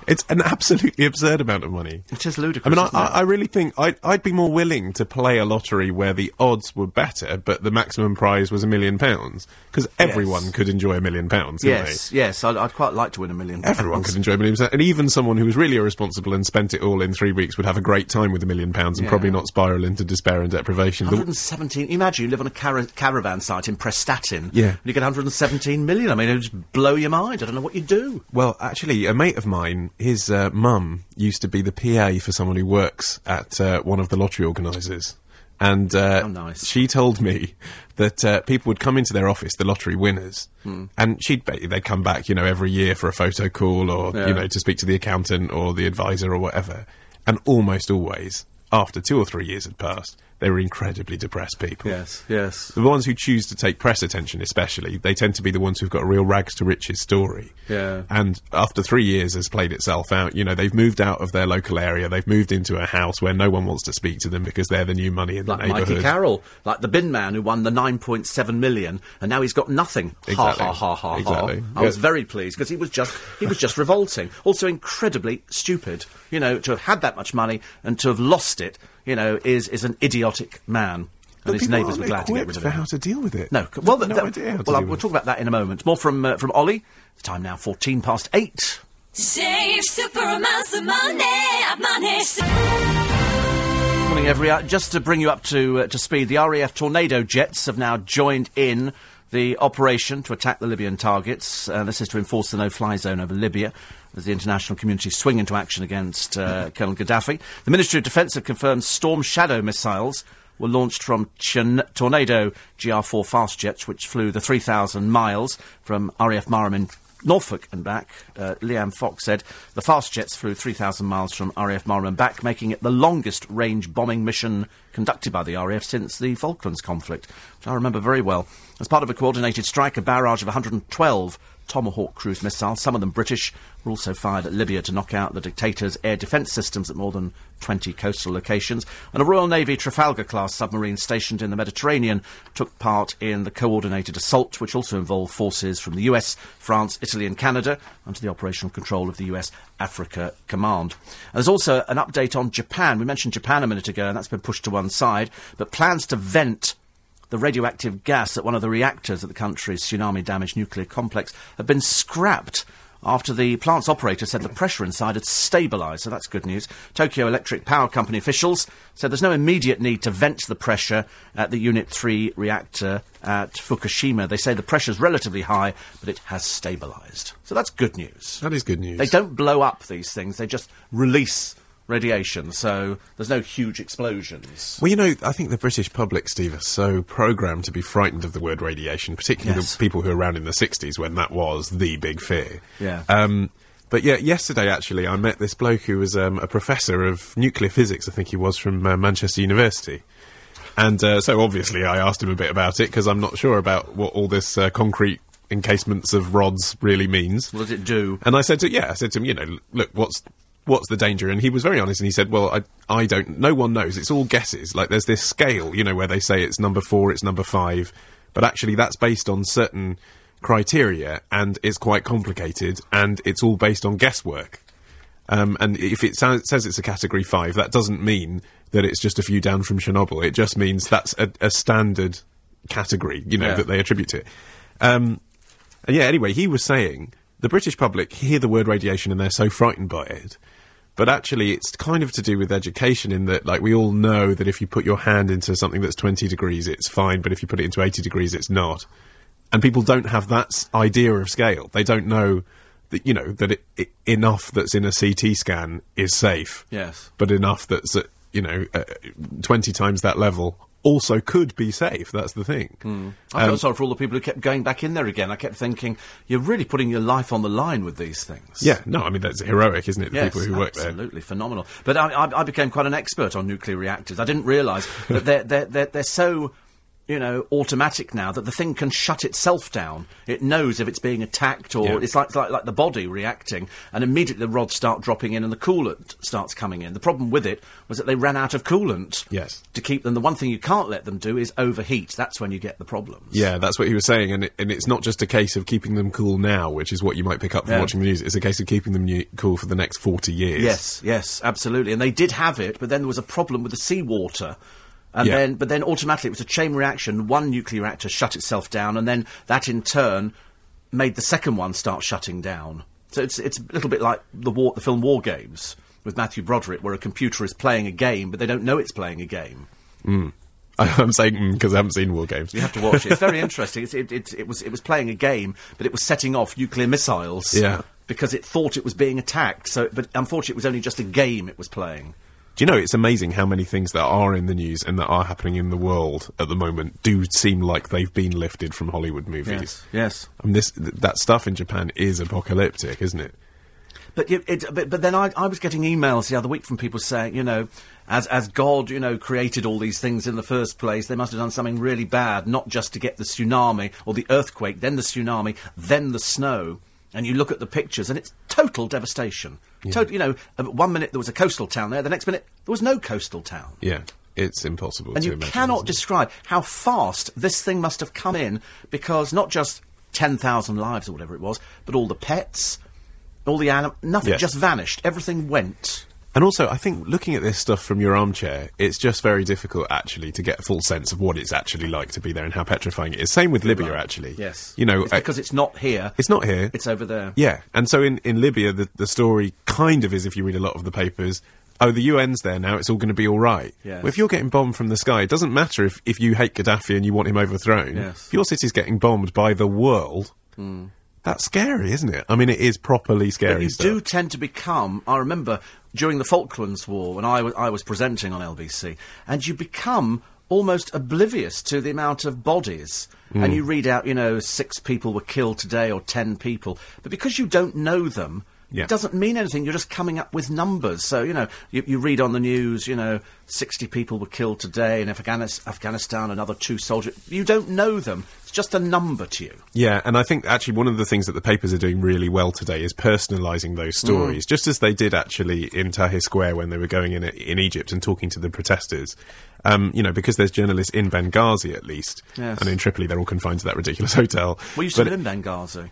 It's an absolutely absurd amount of money. It is ludicrous. I mean, I? I, really think I'd, I'd be more willing to play a lottery where the odds were better, but the maximum prize was a million pounds. Because everyone could enjoy a million pounds, yes, yes, I'd, I'd quite like to win a million. they? Everyone pounds. could enjoy a million pounds. And even someone who was really irresponsible and spent it all in three weeks would have a great time with a million pounds and Yeah. probably not spiral into despair and deprivation. The- 117. Imagine you live on a cara- caravan site in Prestatyn. Yeah. And you get 117 million. I mean, it would just blow your mind. I don't know what you'd do. Well, actually, a mate of mine, his uh, mum used to be the PA for someone who works at uh, one of the lottery organisers. And uh, How nice. she told me that uh, people would come into their office, the lottery winners, Hmm. and she'd they'd come back, you know, every year for a photo call or, Yeah. you know, to speak to the accountant or the advisor or whatever. And almost always, after two or three years had passed, they were incredibly depressed people. Yes, yes. The ones who choose to take press attention, especially, they tend to be the ones who've got a real rags to riches story. Yeah. And after three years has played itself out, you know, they've moved out of their local area, they've moved into a house where no one wants to speak to them because they're the new money in Like the neighbourhood. Mikey Carroll, like the bin man who won the 9.7 million, and now he's got nothing. Exactly. Ha ha ha ha Exactly. ha. I was very pleased because he was just he was just revolting. Also incredibly stupid. You know, to have had that much money and to have lost it, you know, is is an idiotic man. But And his neighbours were glad to get rid of for him. how to deal with it. No, well, got no th- idea how to well, deal we'll talk about that in a moment. More from uh, from Ollie. The time now, fourteen past eight. Save super amounts of money, money. Morning, every uh, just to bring you up to uh, to speed. The RAF Tornado jets have now joined in the operation to attack the Libyan targets. Uh, this is to enforce the no-fly zone over Libya as the international community swing into action against uh, Colonel Gaddafi. The Ministry of Defence have confirmed Storm Shadow missiles were launched from Tornado GR4 fast jets, which flew the 3,000 miles from RAF Marham in Norfolk and back. Uh, Liam Fox said the fast jets flew 3,000 miles from RAF Marham and back, making it the longest range bombing mission conducted by the RAF since the Falklands conflict, which I remember very well. As part of a coordinated strike, a barrage of 112 Tomahawk cruise missiles, some of them British, were also fired at Libya to knock out the dictator's air defence systems at more than 20 coastal locations. And a Royal Navy Trafalgar class submarine stationed in the Mediterranean took part in the coordinated assault, which also involved forces from the US, France, Italy, and Canada under the operational control of the US Africa Command. And there's also an update on Japan. We mentioned Japan a minute ago, and that's been pushed to one side, but plans to vent the radioactive gas at one of the reactors at the country's tsunami damaged nuclear complex had been scrapped after the plant's operator said the pressure inside had stabilised, so that's good news. Tokyo Electric Power Company officials said there's no immediate need to vent the pressure at the Unit 3 reactor at Fukushima. They say the pressure's relatively high, but it has stabilised. So that's good news. That is good news. They don't blow up these things, they just release radiation, so there's no huge explosions. Well, you know, I think the British public, Steve, are so programmed to be frightened of the word radiation, particularly Yes. the people who were around in the 60s when that was the big fear. Yeah. Um, but yeah, yesterday actually, I met this bloke who was um, a professor of nuclear physics, I think he was from uh, Manchester University. And uh, so obviously I asked him a bit about it because I'm not sure about what all this uh, concrete encasements of rods really means. What does it do? And I said to yeah, I said to him, you know, look, what's what's the danger? And he was very honest, and he said, well, I I don't, no one knows. It's all guesses. Like there's this scale, you know, where they say it's number four, it's number five, but actually that's based on certain criteria, and it's quite complicated, and it's all based on guesswork. Um, and if it sa- says it's a category five, that doesn't mean that it's just a few down from Chernobyl. It just means that's a, a standard category, you know, Yeah. that they attribute to it. Um, and yeah, anyway, he was saying the British public hear the word radiation and they're so frightened by it. But actually, it's kind of to do with education in that, like, we all know that if you put your hand into something that's 20 degrees, it's fine, but if you put it into 80 degrees, it's not. And people don't have that idea of scale. They don't know that, you know, that it, it, enough that's in a CT scan is safe. Yes. But enough that's at, you know, uh, 20 times that level also could be safe. That's the thing. I Um, felt sorry for all the people who kept going back in there again. I kept thinking, you're really putting your life on the line with these things. Yeah, no, I mean, that's heroic, isn't it? The Yes, people who work there. absolutely phenomenal. But I, I, I became quite an expert on nuclear reactors. I didn't realise that they're, they're, they're, they're so, you know, automatic now that the thing can shut itself down. It knows if it's being attacked or Yeah. it's like, it's like like the body reacting, and immediately the rods start dropping in and the coolant starts coming in. The problem with it was that they ran out of coolant. Yes. To keep them, the one thing you can't let them do is overheat. That's when you get the problems. Yeah, that's what he was saying, and it, and it's not just a case of keeping them cool now, which is what you might pick up from Yeah. watching the news. It's a case of keeping them new, cool for the next forty years. Yes, yes, absolutely. And they did have it, but then there was a problem with the seawater. And Yeah. then, but then automatically it was a chain reaction. One nuclear reactor shut itself down, and then that in turn made the second one start shutting down. So it's it's a little bit like the war, the film War Games with Matthew Broderick, where a computer is playing a game, but they don't know it's playing a game. Mm. I'm saying mm, because I haven't seen War Games. You have to watch it. It's very interesting. It's, it, it, it was it was playing a game, but it was setting off nuclear missiles. Yeah. Because it thought it was being attacked. So, but unfortunately, it was only just a game it was playing. Do you know it's amazing how many things that are in the news and that are happening in the world at the moment do seem like they've been lifted from Hollywood movies. Yes. I mean, this th- that stuff in Japan is apocalyptic, isn't it? But, it, but but then I, I was getting emails the other week from people saying, you know, as as God, you know, created all these things in the first place, they must have done something really bad, not just to get the tsunami or the earthquake, then the tsunami, then the snow. And you look at the pictures, and it's total devastation. Tot- you know, one minute there was a coastal town there, the next minute there was no coastal town. Yeah, it's impossible And you imagine. cannot describe how fast this thing must have come in because not just 10,000 lives or whatever it was, but all the pets, all the animals, nothing Yeah. just vanished. Everything went. And also, I think looking at this stuff from your armchair, it's just very difficult actually to get a full sense of what it's actually like to be there and how petrifying it is. Same with Libya, actually. Yes. You know, It's uh, because it's not here. it's not here. It's over there. Yeah, and so in, in Libya, the, the story kind of is, if you read a lot of the papers, oh, the UN's there now, it's all going to be all right. Yes. Well, if you're getting bombed from the sky, it doesn't matter if, if you hate Gaddafi and you want him overthrown. Yes. If your city's getting bombed by the world, that's scary, isn't it? I mean, it is properly scary But you stuff. do tend to become. I remember during the Falklands War when I was presenting on LBC, and you become almost oblivious to the amount of bodies. Mm. And you read out, you know, six people were killed today or ten people. But because you don't know them, Yeah. it doesn't mean anything. You're just coming up with numbers. So, you know, you, you read on the news, you know, 60 people were killed today in Afghanis- Afghanistan, another two soldiers. You don't know them. It's just a number to you. Yeah, and I think actually one of the things that the papers are doing really well today is personalising those Mm. stories, just as they did actually in Tahrir Square when they were going in in Egypt and talking to the protesters. Um, you know, because there's journalists in Benghazi at least, Yes. and in Tripoli they're all confined to that ridiculous hotel. We used But to live in Benghazi.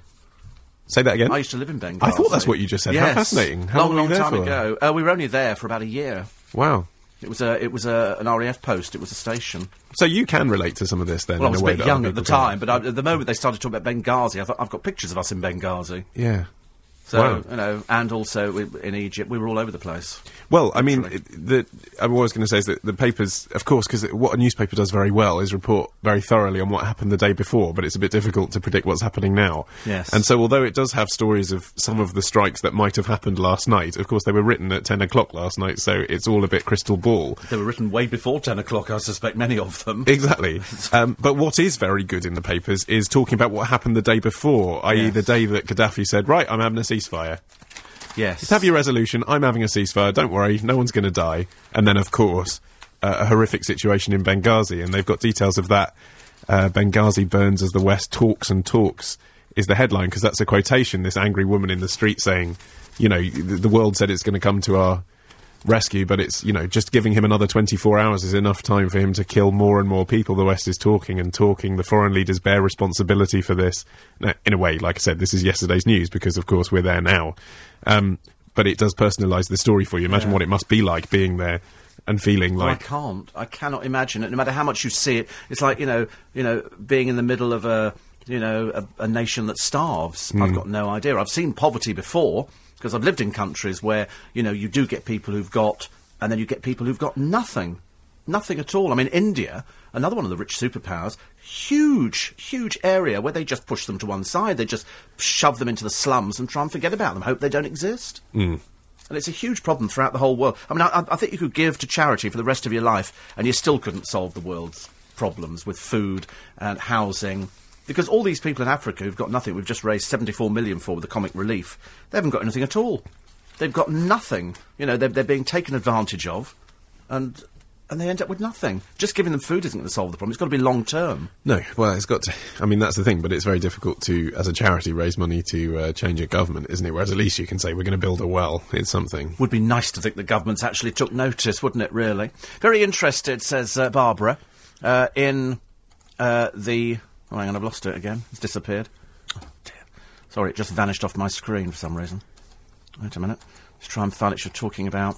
Say that again. I used to live in Benghazi. I thought that's what you just said. How Yes. fascinating. How long, long long time for? ago. Uh, we were only there for about a year. Wow. It was a, it was a, an RAF post. It was a station. So you can relate to some of this then. Well, I was a a bit young at the time, but I, at the moment they started talking about Benghazi, I thought, I've got pictures of us in Benghazi. Yeah. So, Wow. you know, and also we, in Egypt, we were all over the place. Well, I mean, it, the, I was going to say is that the papers, of course, because what a newspaper does very well is report very thoroughly on what happened the day before, but it's a bit difficult to predict what's happening now. Yes. And so, although it does have stories of some of the strikes that might have happened last night, of course, they were written at 10 o'clock last night, so it's all a bit crystal ball. They were written way before 10 o'clock, I suspect, many of them. Exactly. um, but what is very good in the papers is talking about what happened the day before, i.e., Yes. the day that Gaddafi said, right, I'm having a ceasefire. yes. Just have your resolution. I'm having a ceasefire. Don't worry, no one's going to die. And then, of course, uh, a horrific situation in Benghazi, and they've got details of that. Uh, Benghazi burns as the West talks and talks is the headline because that's a quotation. This angry woman in the street saying, you know, the, the world said it's going to come to our rescue, but it's you know just giving him another 24 hours is enough time for him to kill more and more people. The West is talking and talking. The foreign leaders bear responsibility for this. Now, in a way, like I said, this is yesterday's news because of course we're there now. Um, but it does personalise the story for you. Imagine Yeah. what it must be like being there and feeling like I can't. I cannot imagine it. No matter how much you see it, it's like you know, you know, being in the middle of a, you know, a, a nation that starves. Hmm. I've got no idea. I've seen poverty before because I've lived in countries where you know you do get people who've got, and then you get people who've got nothing, nothing at all. I mean, India, another one of the rich superpowers, huge, huge area where they just push them to one side. They just shove them into the slums and try and forget about them. Hope they don't exist. Hmm. And it's a huge problem throughout the whole world. I mean, I, I think you could give to charity for the rest of your life, and you still couldn't solve the world's problems with food and housing. Because all these people in Africa who've got nothing, we've just raised 74 million for with the comic relief, they haven't got anything at all. They've got nothing. You know, they're, they're being taken advantage of, and and they end up with nothing. Just giving them food isn't going to solve the problem. It's got to be long term. no. Well, it's got to. I mean, that's the thing. But it's very difficult to, as a charity, raise money to uh, change a government, isn't it? Whereas at least you can say we're going to build a well. It's something. Would be nice to think the governments actually took notice, wouldn't it, really? Very interested, says uh, Barbara, uh, in uh, the. Oh, hang on, I've lost it again. It's disappeared. Oh, dear. Sorry, it just vanished off my screen for some reason. Wait a minute. Let's try and find it. You're talking about.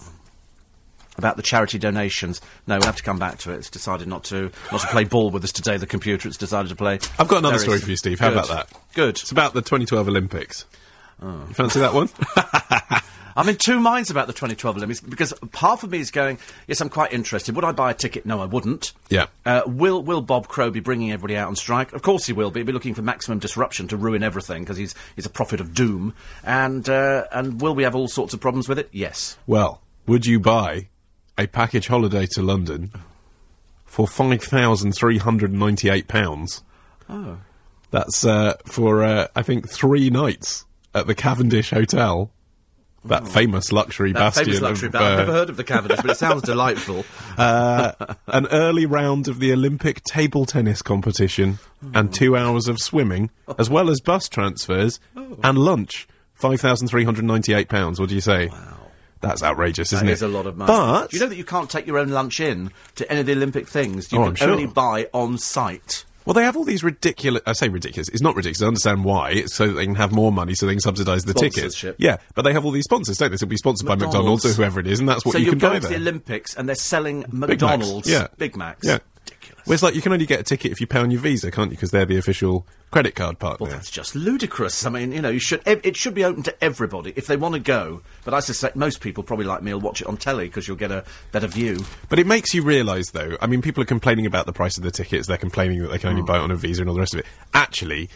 About the charity donations. No, we'll have to come back to it. It's decided not to not to play ball with us today, the computer. It's decided to play. I've got another story for you, Steve. How Good. about that? Good. It's about the 2012 Olympics. Oh. You fancy that one? I'm in two minds about the 2012 Olympics because half of me is going, yes, I'm quite interested. Would I buy a ticket? No, I wouldn't. Yeah. Uh, will Will Bob Crow be bringing everybody out on strike? Of course he will be. He'll be looking for maximum disruption to ruin everything because he's he's a prophet of doom. And uh, and will we have all sorts of problems with it? Yes. Well, would you buy a package holiday to London for five thousand three hundred and ninety-eight pounds? Oh. That's uh, for uh, I think three nights at the Cavendish Hotel that hmm. famous luxury That bastion famous luxury of, band. I've uh, never heard of the Cavendish, but it sounds delightful. Uh, an early round of the Olympic table tennis competition and two hmm. hours of swimming, as well as bus transfers oh. and lunch. Five thousand three hundred ninety-eight pounds. What do you say? Wow, that's outrageous, isn't That it? is a lot of money. But Do you know that you can't take your own lunch in to any of the Olympic things? You Oh, can sure. only buy on site. Well, they have all these ridiculous. I say ridiculous. It's not ridiculous. I understand why. It's so that they can have more money, so they can subsidise the tickets. Yeah, but they have all these sponsors, don't they? So it'll be sponsored by McDonald's. McDonald's or whoever it is, and that's what so you you're going to the Olympics and they're selling Big Macs. McDonald's Yeah. Big Macs. Yeah. Well, it's like you can only get a ticket if you pay on your Visa, can't you? Because they're the official credit card partner. Well, that's just ludicrous. I mean, you know, you should it should be open to everybody if they want to go. But I suspect most people, probably like me, will watch it on telly because you'll get a better view. But it makes you realise, though. I mean, people are complaining about the price of the tickets. They're complaining that they can only Hmm. buy it on a Visa and all the rest of it. Actually,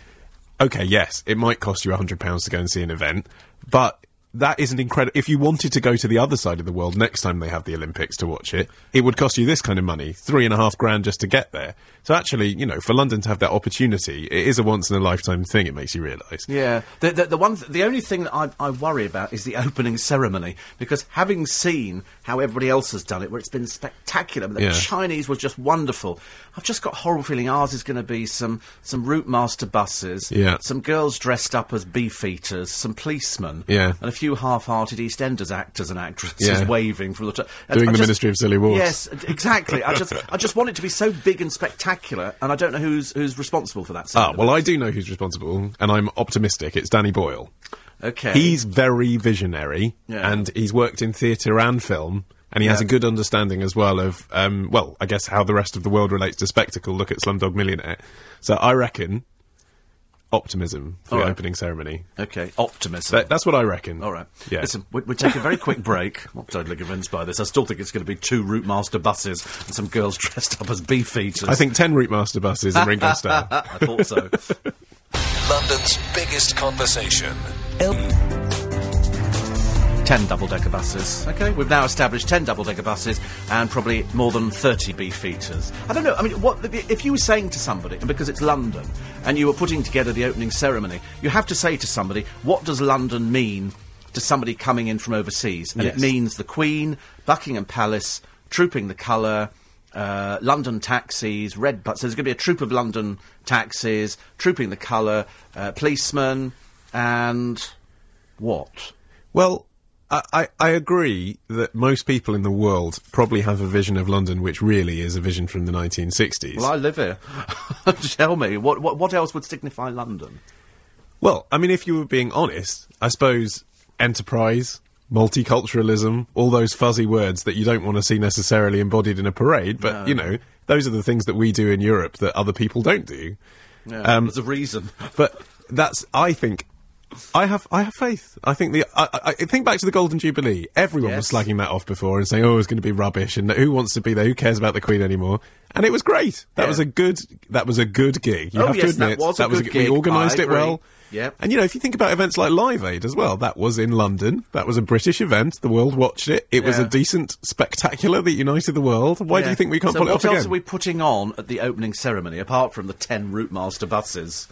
okay, yes, it might cost you hundred pounds to go and see an event, but that is an incredible. If you wanted to go to the other side of the world next time they have the Olympics to watch it, it would cost you this kind of money, three and a half grand just to get there. So actually, you know, for London to have that opportunity, it is a once in a lifetime thing. It makes you realise. Yeah, the, the, the one, th- the only thing that I, I worry about is the opening ceremony because having seen how everybody else has done it, where it's been spectacular, the Yeah. Chinese was just wonderful. I've just got a horrible feeling ours is going to be some some route master buses, Yeah. some girls dressed up as beef eaters, some policemen, Yeah. and a few half-hearted EastEnders actors and actresses Yeah. waving from the top. Doing the Ministry of Silly Walks. Yes, exactly. I just I just want it to be so big and spectacular, and I don't know who's who's responsible for that. Ah, well. I do know who's responsible, and I'm optimistic. It's Danny Boyle. okay. He's very visionary, Yeah. and he's worked in theatre and film, and he has a good understanding as well of, um, well, I guess how the rest of the world relates to spectacle. Look at Slumdog Millionaire. So I reckon optimism for All the right. opening ceremony. Okay, optimism. That, that's what I reckon. All right. Yeah. Listen, we, we take a very quick break. I'm not totally convinced by this. I still think it's going to be two Route Master buses and some girls dressed up as beef eaters. I think 10 Route Master buses in Ringo Starr. I thought so. London's biggest conversation. Ten double-decker buses. Okay, we've now established ten double-decker buses and probably more than thirty beef eaters. I don't know. I mean, what if you were saying to somebody, and because it's London, and you were putting together the opening ceremony, you have to say to somebody, what does London mean to somebody coming in from overseas? And Yes. it means the Queen, Buckingham Palace, trooping the colour. Uh, London taxis, red buses. There's going to be a troop of London taxis, trooping the colour, uh, policemen, and what? Well, I, I, agree that most people in the world probably have a vision of London which really is a vision from the 1960s. Well, I live here. Tell me, what, what what else would signify London? Well, I mean, if you were being honest, I suppose enterprise, multiculturalism, all those fuzzy words that you don't want to see necessarily embodied in a parade, but, you know, those are the things that we do in Europe that other people don't do. Yeah, Um, there's a reason. But that's, I think, I have, I have faith. I think the, I, I, think back to the Golden Jubilee. Everyone was Yes. slagging that off before and saying, "Oh, it's going to be rubbish," and who wants to be there? Who cares about the Queen anymore? And it was great. That Yeah. was a good, that was a good gig. You Oh, have yes, to that admit was a good We gig. organised it well. Yep. And you know, if you think about events like Live Aid as well, that was in London. That was a British event. The world watched it. It was a decent spectacular that united the world. Why do you think we can't so pull it off? again? what else are we putting on at the opening ceremony, apart from the ten Route Master buses?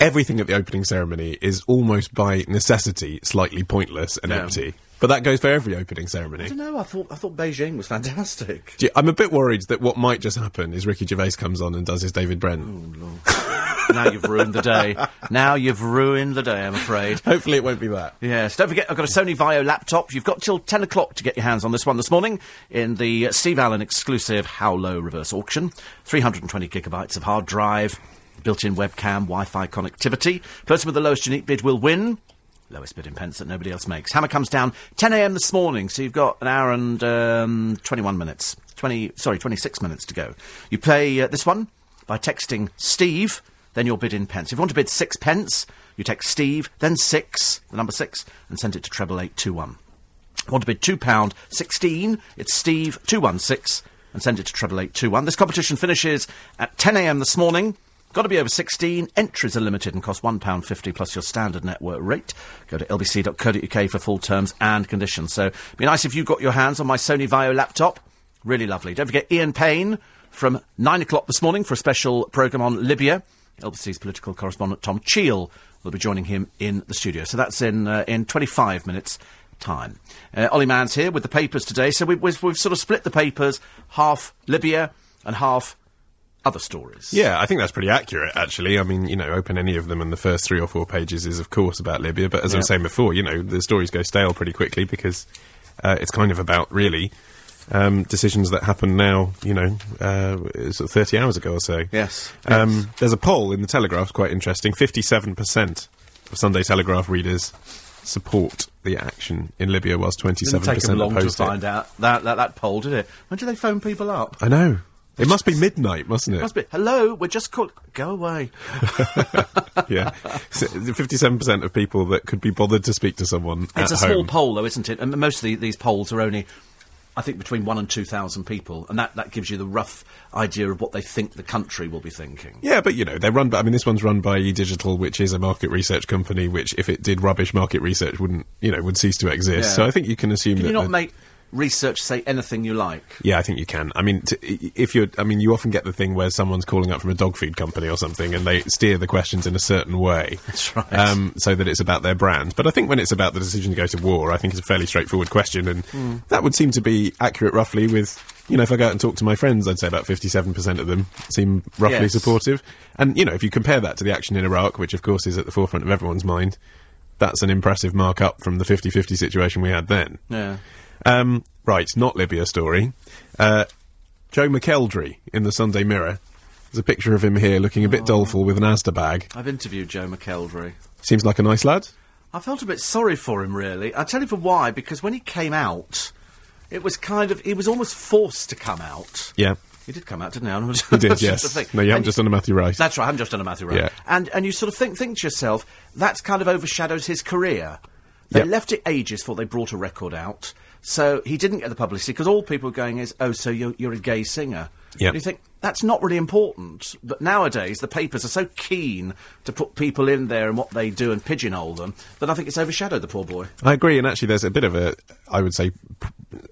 Everything at the opening ceremony is almost by necessity slightly pointless and Yeah. empty. But that goes for every opening ceremony. I don't know. I thought I thought Beijing was fantastic. You- I'm a bit worried that what might just happen is Ricky Gervais comes on and does his David Brent. Oh, now you've ruined the day. Now you've ruined the day. I'm afraid. Hopefully, it won't be that. Yes, don't forget, I've got a Sony Vaio laptop. You've got till 10 o'clock to get your hands on this one this morning in the Steve Allen exclusive How Low reverse auction. 320 gigabytes of hard drive, built in webcam, Wi Fi connectivity. Person with the lowest unique bid will win. Lowest bid in pence that nobody else makes. Hammer comes down 10 a.m. this morning, so you've got an hour and um, 21 minutes. 20, sorry, 26 minutes to go. You play uh, this one by texting Steve, then you'll bid in pence. If you want to bid six pence, you text Steve, then six, the number six, and send it to treble eight two one. Want to bid two pound sixteen? It's Steve two one six, and send it to treble eight two one. This competition finishes at ten a.m. this morning. Got to be over 16. Entries are limited and cost £1.50 plus your standard network rate. Go to lbc.co.uk for full terms and conditions. So, it'd be nice if you got your hands on my Sony Vaio laptop. Really lovely. Don't forget Ian Payne from 9 o'clock this morning for a special programme on Libya. LBC's political correspondent Tom Cheel will be joining him in the studio. So that's in uh, in 25 minutes. Time. Uh, Ollie Mann's here with the papers today. So we, we've sort of split the papers half Libya and half other stories. Yeah, I think that's pretty accurate, actually. I mean, you know, open any of them, and the first three or four pages is, of course, about Libya. But as I was saying before, you know, the stories go stale pretty quickly because uh, it's kind of about really um, decisions that happen now. You know, uh, sort of thirty hours ago or so. Yes, Um, There's a poll in the Telegraph, quite interesting. Fifty-seven percent of Sunday Telegraph readers support the action in Libya, whilst 27% Didn't take them long to opposed it. find out that, that that poll, did it? When do they phone people up? I know. It must be midnight, mustn't it? Must be. Hello, we're just called. Go away. yeah, fifty-seven percent of people that could be bothered to speak to someone. It's a small home. poll, though, isn't it? And most of the, these polls are only, I think, between one and two thousand people, and that, that gives you the rough idea of what they think the country will be thinking. Yeah, but you know they're run. by I mean, this one's run by eDigital, which is a market research company. Which, if it did rubbish market research, wouldn't you know would cease to exist. Yeah. So I think you can assume Can that. you not make research say anything you like? Yeah, I think you can. I mean, if you're, I mean, you often get the thing where someone's calling up from a dog food company or something, and they steer the questions in a certain way. That's right. Um, so that it's about their brand. But I think when it's about the decision to go to war, I think it's a fairly straightforward question, and Hmm. that would seem to be accurate roughly. With you know, if I go out and talk to my friends, I'd say about fifty-seven percent of them seem roughly Yes. supportive. And you know, if you compare that to the action in Iraq, which of course is at the forefront of everyone's mind. That's an impressive mark up from the 50-50 situation we had then. Yeah. Um, right, not Libya story. Uh, Joe McElderry in the Sunday Mirror. There's a picture of him here looking a bit doleful with an Asda bag. I've interviewed Joe McElderry. Seems like a nice lad. I felt a bit sorry for him, really. I'll tell you for why, because when he came out, it was kind of, he was almost forced to come out. Yeah, He did come out, didn't he? he did, yes. No, you haven't just done a Matthew Rice. That's right, I haven't just done a Matthew Rice. Yeah. And, and you sort of think, think to yourself, that's kind of overshadows his career. They Yep. left it ages before they brought a record out. So he didn't get the publicity because all people were going is, oh, so you're, you're a gay singer. Yep. And you think, that's not really important. But nowadays, the papers are so keen to put people in there and what they do and pigeonhole them that I think it's overshadowed the poor boy. I agree, and actually, there's a bit of a, I would say,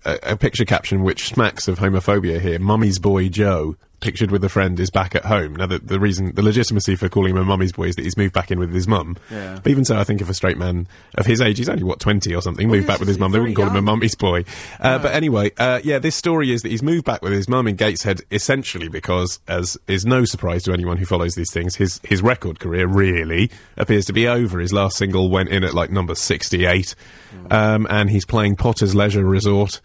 a picture caption which smacks of homophobia here. Mummy's boy Joe, pictured with a friend, is back at home. Now, the, the reason, the legitimacy for calling him a mummy's boy is that he's moved back in with his mum. Yeah. But even so, I think if a straight man of his age, he's only what twenty or something, moved back with his mum, they wouldn't call him a mummy's boy. Uh, But anyway, uh, yeah, this story is that he's moved back with his mum in Gateshead essentially because, as is no surprise to anyone who follows these things, his his record career really appears to be over. His last single went in at like number sixty eight, um, and he's playing Potter's Leisure Resort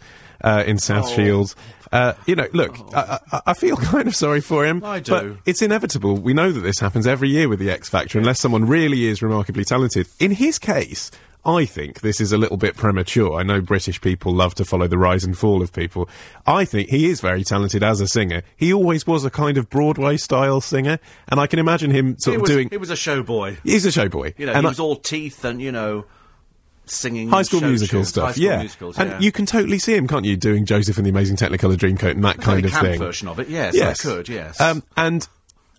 uh, in South Shields. Uh, you know, look, I, I, I feel kind of sorry for him. I But do. it's inevitable. We know that this happens every year with the X Factor, unless someone really is remarkably talented. In his case, I think this is a little bit premature. I know British people love to follow the rise and fall of people. I think he is very talented as a singer. He always was a kind of Broadway style singer, and I can imagine him sort He of was, doing. he was a showboy. He's a showboy. You know, and he I- was all teeth and, you know, singing High School Musical stuff, school yeah. musicals, and yeah. you can totally see him, can't you, doing Joseph and the Amazing Technicolor Dreamcoat and that kind of thing. version of it, yes, I could, yes. Um, and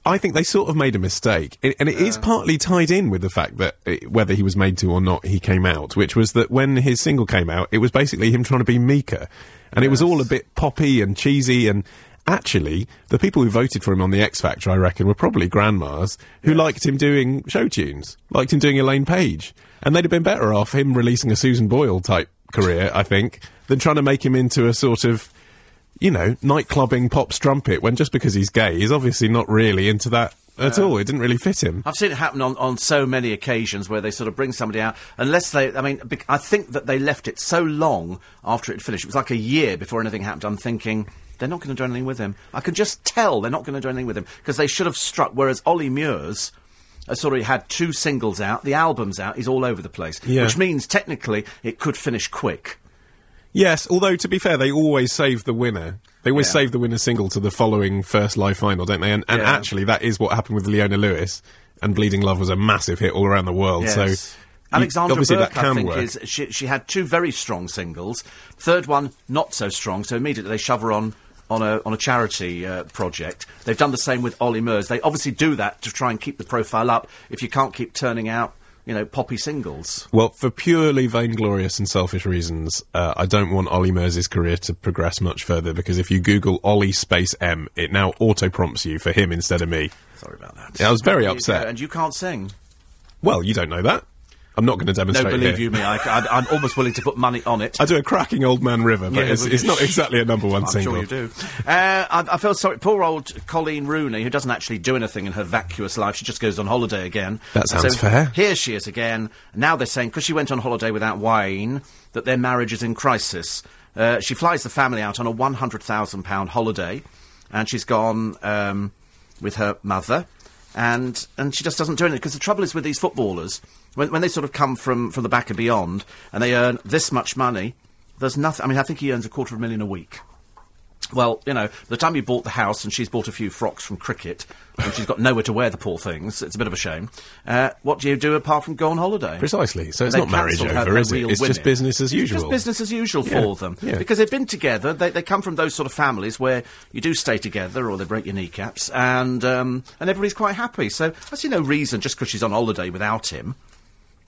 I think they sort of made a mistake, I- and it is partly tied in with the fact that uh, whether he was made to or not, he came out, which was that when his single came out, it was basically him trying to be Mika, and it was all a bit poppy and cheesy and. Actually, the people who voted for him on the X Factor, I reckon, were probably grandmas who liked him doing show tunes, liked him doing Elaine Paige, and they'd have been better off him releasing a Susan Boyle type career, I think, than trying to make him into a sort of you know, nightclubbing pop strumpet when just because he's gay, he's obviously not really into that at all. It didn't really fit him. I've seen it happen on, on so many occasions where they sort of bring somebody out, unless they, I mean, bec- I think that they left it so long after it finished. It was like a year before anything happened. I'm thinking, they're not going to do anything with him. I can just tell they're not going to do anything with him because they should have struck. Whereas Ollie Murs Uh, has sort had two singles out, the album's out, he's all over the place. Yeah. Which means technically it could finish quick. Yes, although to be fair, they always save the winner. They always Yeah. save the winner single to the following first live final, don't they? And, and Yeah. actually, that is what happened with Leona Lewis. And Bleeding Love was a massive hit all around the world. So Yes. you- Alexandra obviously Burke, I think, work. is she, she had two very strong singles. Third one not so strong, so immediately they shove her on on a on a charity uh, project. They've done the same with Ollie Murs. They obviously do that to try and keep the profile up. If you can't keep turning out you know, poppy singles. Well, for purely vainglorious and selfish reasons, uh, I don't want Ollie Murs' career to progress much further because if you Google Ollie space M, it now auto prompts you for him instead of me. Sorry about that. Yeah, I was very There you upset. And you can't sing. Well, you don't know that. I'm not going to demonstrate. No, believe here. you me, I, I, am almost willing to put money on it. I do a cracking Old Man River, but Yeah, it's, it's not exactly a number one I'm single. sure you do. Uh, I, I feel sorry. Poor old Coleen Rooney, who doesn't actually do anything in her vacuous life. She just goes on holiday again. That sounds fair. Here she is again. Now they're saying, because she went on holiday without Wayne, that their marriage is in crisis. Uh, she flies the family out on a £100,000 holiday, and she's gone um, with her mother. And, and she just doesn't do anything. Because the trouble is with these footballers, when, when they sort of come from, from the back and beyond, and they earn this much money, there's nothing. I mean, I think he earns a quarter of a million a week. Well, you know, the time you bought the house and she's bought a few frocks from cricket, and she's got nowhere to wear the poor things, it's a bit of a shame. Uh, what do you do apart from go on holiday? Precisely. So it's not marriage over, is it? It's just business as It's usual. just business as usual Yeah, for them. yeah. Because they've been together, they, they come from those sort of families where you do stay together or they break your kneecaps, and, um, and everybody's quite happy. So I see no reason, just because she's on holiday without him,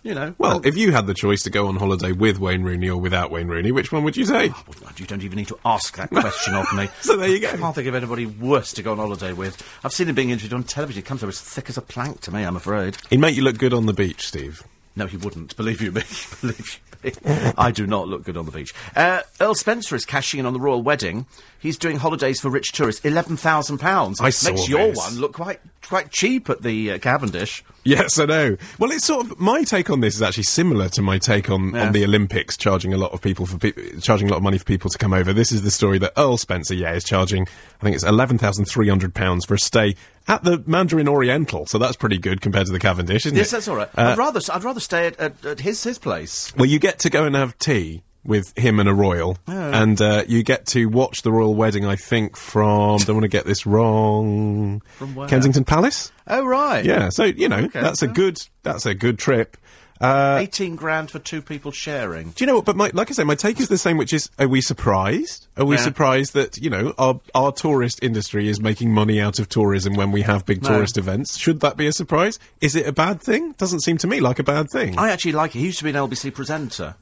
you know. Well, if you had the choice to go on holiday with Wayne Rooney or without Wayne Rooney, which one would you take? Oh, well, You don't even need to ask that question of me. So there you go. I can't think of anybody worse to go on holiday with. I've seen him being interviewed on television. He comes over as thick as a plank to me, I'm afraid. He'd make you look good on the beach, Steve. No, he wouldn't. Believe you me. Believe you me. I do not look good on the beach. Uh, Earl Spencer is cashing in on the royal wedding. He's doing holidays for rich tourists. Eleven thousand pounds. I saw Makes your this. one look quite quite cheap at the uh, Cavendish. Yes, I know. Well, it's sort of my take on this is actually similar to my take on, Yeah. on the Olympics charging a lot of people for pe- charging a lot of money for people to come over. This is the story that Earl Spencer, yeah, is charging. I think it's eleven thousand three hundred pounds for a stay at the Mandarin Oriental. So that's pretty good compared to the Cavendish, isn't Yes, it? Yes, that's all right. Uh, I'd rather I'd rather stay at, at, at his his place. Well, you get to go and have tea with him and a royal, and uh, you get to watch the royal wedding. I think from don't want to get this wrong. From where? Kensington Palace. Oh right. Yeah, so you know Okay, that's a good that's a good trip. Uh, Eighteen grand for two people sharing. do you know what? But my, like I say, my take is the same, which is: Are we surprised? Are we Yeah. surprised that you know our our tourist industry is making money out of tourism when we have big No. tourist events? Should that be a surprise? Is it a bad thing? Doesn't seem to me like a bad thing. I actually like it. He used to be an LBC presenter.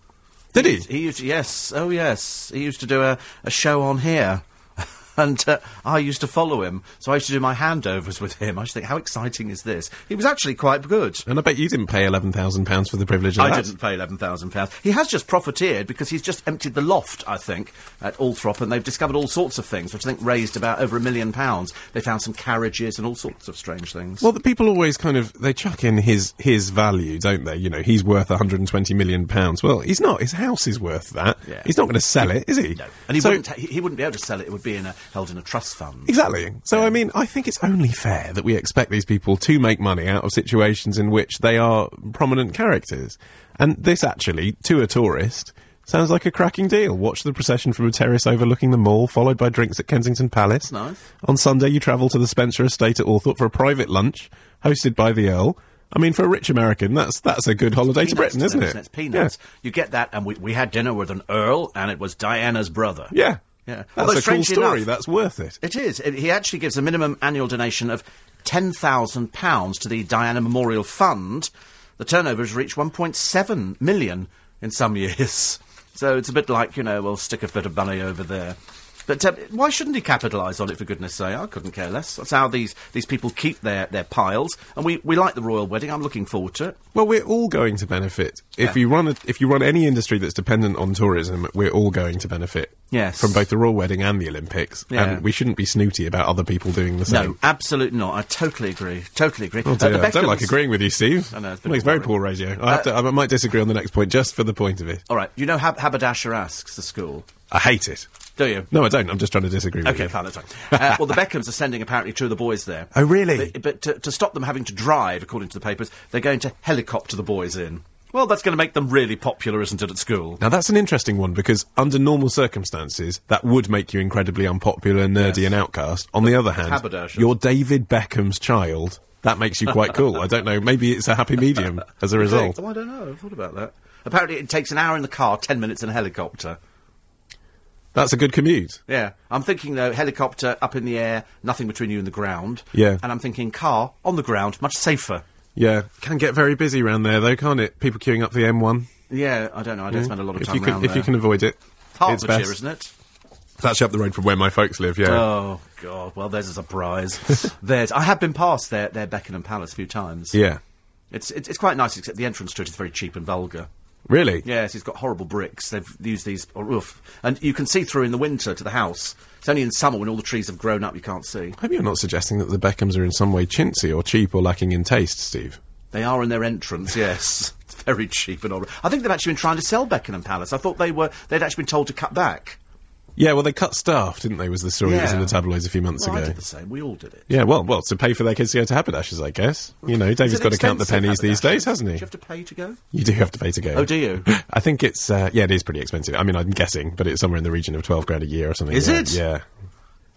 Did he? He used to, yes, oh yes. He used to do a, a show on here. And uh, I used to follow him, so I used to do my handovers with him. I used to think, how exciting is this? He was actually quite good. And I bet you didn't pay eleven thousand pounds for the privilege of I that. didn't pay eleven thousand pounds. He has just profiteered because he's just emptied the loft, I think, at Althorp, and they've discovered all sorts of things, which I think raised about over a million pounds. They found some carriages and all sorts of strange things. Well, the people always kind of they chuck in his his value, don't they? You know, he's worth 120 million pounds. Well, he's not. His house is worth that. Yeah. He's not going to sell it, is he? no, and he So- wouldn't. He wouldn't be able to sell it. It would be in a, held in a trust fund. Exactly. So, I mean, I think it's only fair that we expect these people to make money out of situations in which they are prominent characters. And this actually, to a tourist, sounds like a cracking deal. Watch the procession from a terrace overlooking the mall, followed by drinks at Kensington Palace. nice. On Sunday, you travel to the Spencer Estate at Althorp for a private lunch, hosted by the Earl. I mean, for a rich American, that's that's a good holiday to Britain, isn't it? It's peanuts. You get that, and we, we had dinner with an earl, and it was Diana's brother. Yeah. Yeah. That's Although a cool story. enough- That's worth it. It is. It, he actually gives a minimum annual donation of ten thousand pounds to the Diana Memorial Fund. The turnover has reached one point seven million in some years. So it's a bit like you know, we'll stick a bit of money over there. But uh, why shouldn't he capitalise on it? For goodness' sake, I couldn't care less. That's how these, these people keep their, their piles, and we, we like the royal wedding. I'm looking forward to it. Well, we're all going to benefit if Yeah. you run a, if you run any industry that's dependent on tourism. We're all going to benefit. Yes. from both the royal wedding and the Olympics. Yeah. And we shouldn't be snooty about other people doing the same. No, absolutely not. I totally agree. Totally agree. Oh Uh, I don't like agreeing with you, Steve. I know, it's a bit Makes very. Uh, poor radio. I, have to, I might disagree on the next point just for the point of it. All right. You know Hab- Haberdashers' Aske's the school. I hate it. Do you? No, I don't. I'm just trying to disagree with Okay, you. Okay, fine, that's fine. Uh, well, the Beckhams are sending apparently two of the boys there. Oh, really? But, but to, to stop them having to drive, according to the papers, they're going to helicopter the boys in. Well, that's going to make them really popular, isn't it, at school? Now that's an interesting one because under normal circumstances that would make you incredibly unpopular, nerdy, Yes. and outcast. On the other hand, you're David Beckham's child. That makes you quite cool. I don't know. Maybe it's a happy medium as a result. Oh, I don't know. I've thought about that. Apparently, it takes an hour in the car, ten minutes in a helicopter. That's a good commute. Yeah. I'm thinking, though, helicopter up in the air, nothing between you and the ground. Yeah. And I'm thinking car on the ground, much safer. Yeah, can get very busy around there though, can't it? People queuing up the M1. Yeah, I don't know. I don't spend a lot of if time you can, around if there. you can avoid it. it's Hertfordshire, best. isn't it? It's actually up the road from where my folks live. Yeah. Oh God! Well, there's a surprise. there's. I have been past their their Beckingham Palace a few times. yeah. It's, it's it's quite nice, except the entrance to it is very cheap and vulgar. Really? Yes, it's got horrible bricks. They've used these, oh, oof. and you can see through in the winter to the house. It's only in summer when all the trees have grown up you can't see. I hope you're not suggesting that the Beckhams are in some way chintzy or cheap or lacking in taste, Steve. They are in their entrance, yes. It's very cheap and all. I think they've actually been trying to sell Beckingham Palace. I thought they were they'd actually been told to cut back. Yeah, well, they cut staff, didn't they? Was the story that was in the tabloids a few months Well, I ago. did the same. We all did it. Yeah, well, well, to pay for their kids to go to haberdashers, I guess. You know, David's got to count the pennies these days, hasn't Do he? you have to pay to go? You do have to pay to go. Oh, do you? I think it's uh, yeah, it is pretty expensive. I mean, I'm guessing, but it's somewhere in the region of twelve grand a year or something. Is yeah, it? Yeah,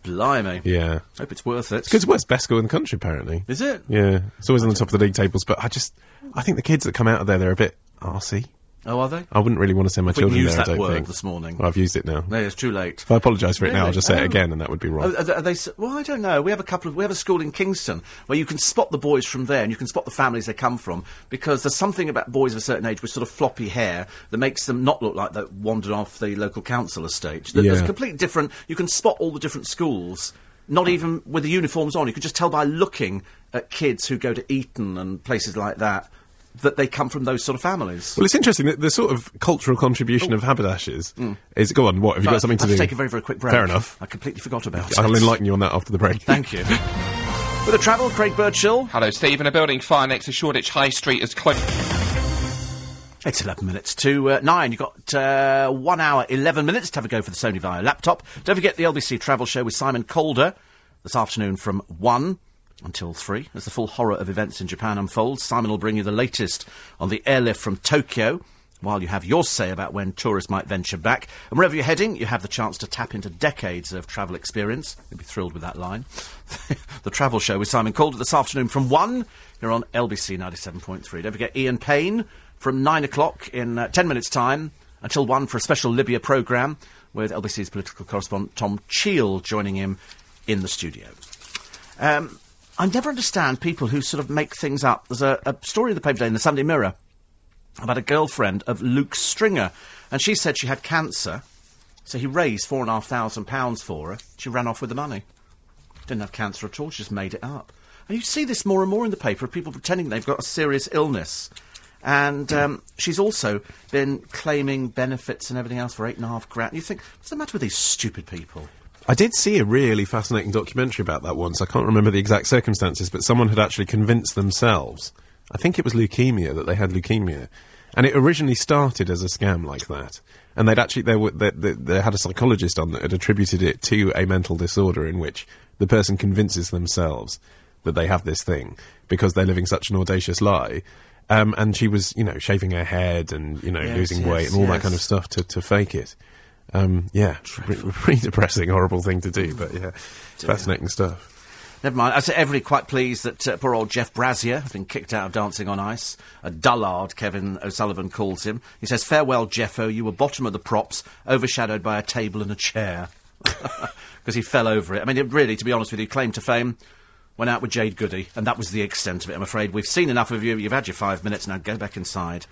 Blimey. yeah. Hope it's worth it. Because it's worst best school in the country, apparently. Is it? Yeah, it's always on the top of the league tables. But I just, I think the kids that come out of there, they're a bit arsey. Oh, are they? I wouldn't really want to send my We children used there. that I don't word think. this morning. Well, I've used it now. No, it's too late. If I apologise for it now, I'll just say it Oh. again, and that would be wrong. Oh, are they, are they s- well, I don't know. We have a couple of we have a school in Kingston where you can spot the boys from there, and you can spot the families they come from because there's something about boys of a certain age with sort of floppy hair that makes them not look like they wandered off the local council estate. There- There's Yeah. completely different. You can spot all the different schools. Not even with the uniforms on, you can just tell by looking at kids who go to Eton and places like that that they come from those sort of families. Well, it's interesting that the sort of cultural contribution of haberdashers is. Go on, what have you But got something to I do? to take a very very quick break. Fair enough. I completely forgot about it. I'll enlighten you on that after the break. Thank you. With the travel, Craig Birdshill. Hello, Stephen. A building fire next to Shoreditch High Street is closed. It's 11 minutes to uh, 9. You've got uh, 1 hour, 11 minutes to have a go for the Sony Vaio laptop. Don't forget the LBC Travel Show with Simon Calder this afternoon from 1 until 3. As the full horror of events in Japan unfolds, Simon will bring you the latest on the airlift from Tokyo. While you have your say about when tourists might venture back. And wherever you're heading, you have the chance to tap into decades of travel experience. You'll be thrilled with that line. the Travel Show with Simon Calder this afternoon from 1. You're on LBC 97.3. Don't forget Ian Payne from 9 o'clock in uh, 10 minutes' time until 1 for a special Libya programme with LBC's political correspondent Tom Cheel joining him in the studio. Um, I never understand people who sort of make things up. There's a, a story in the paper today in the Sunday Mirror about a girlfriend of Luke Stringer, and she said she had cancer, so he raised four and a half thousand pounds for her. She ran off with the money. Didn't have cancer at all, she just made it up. And you see this more and more in the paper of people pretending they've got a serious illness. And um, she's also been claiming benefits and everything else for eight and a half grand. You think, what's the matter with these stupid people? I did see a really fascinating documentary about that once. I can't remember the exact circumstances, but someone had actually convinced themselves. I think it was leukemia that they had leukemia, and it originally started as a scam like that. And they'd actually they, were, they, they, they had a psychologist on that had attributed it to a mental disorder in which the person convinces themselves that they have this thing because they're living such an audacious lie. Um, and she was, you know, shaving her head and you know Yes, losing yes, weight and all that kind of stuff to, to fake it. Um, yeah, re- pretty depressing, horrible thing to do, but yeah, fascinating stuff. Never mind. I say everybody quite pleased that uh, poor old Jeff Brazier has been kicked out of Dancing on Ice. A dullard, Kevin O'Sullivan calls him. He says, Farewell, Jeffo. You were bottom of the props, overshadowed by a table and a chair. Because he fell over it. I mean, it really, to be honest with you, claim to fame, went out with Jade Goody, and that was the extent of it, I'm afraid. We've seen enough of you. You've had your five minutes. Now go back inside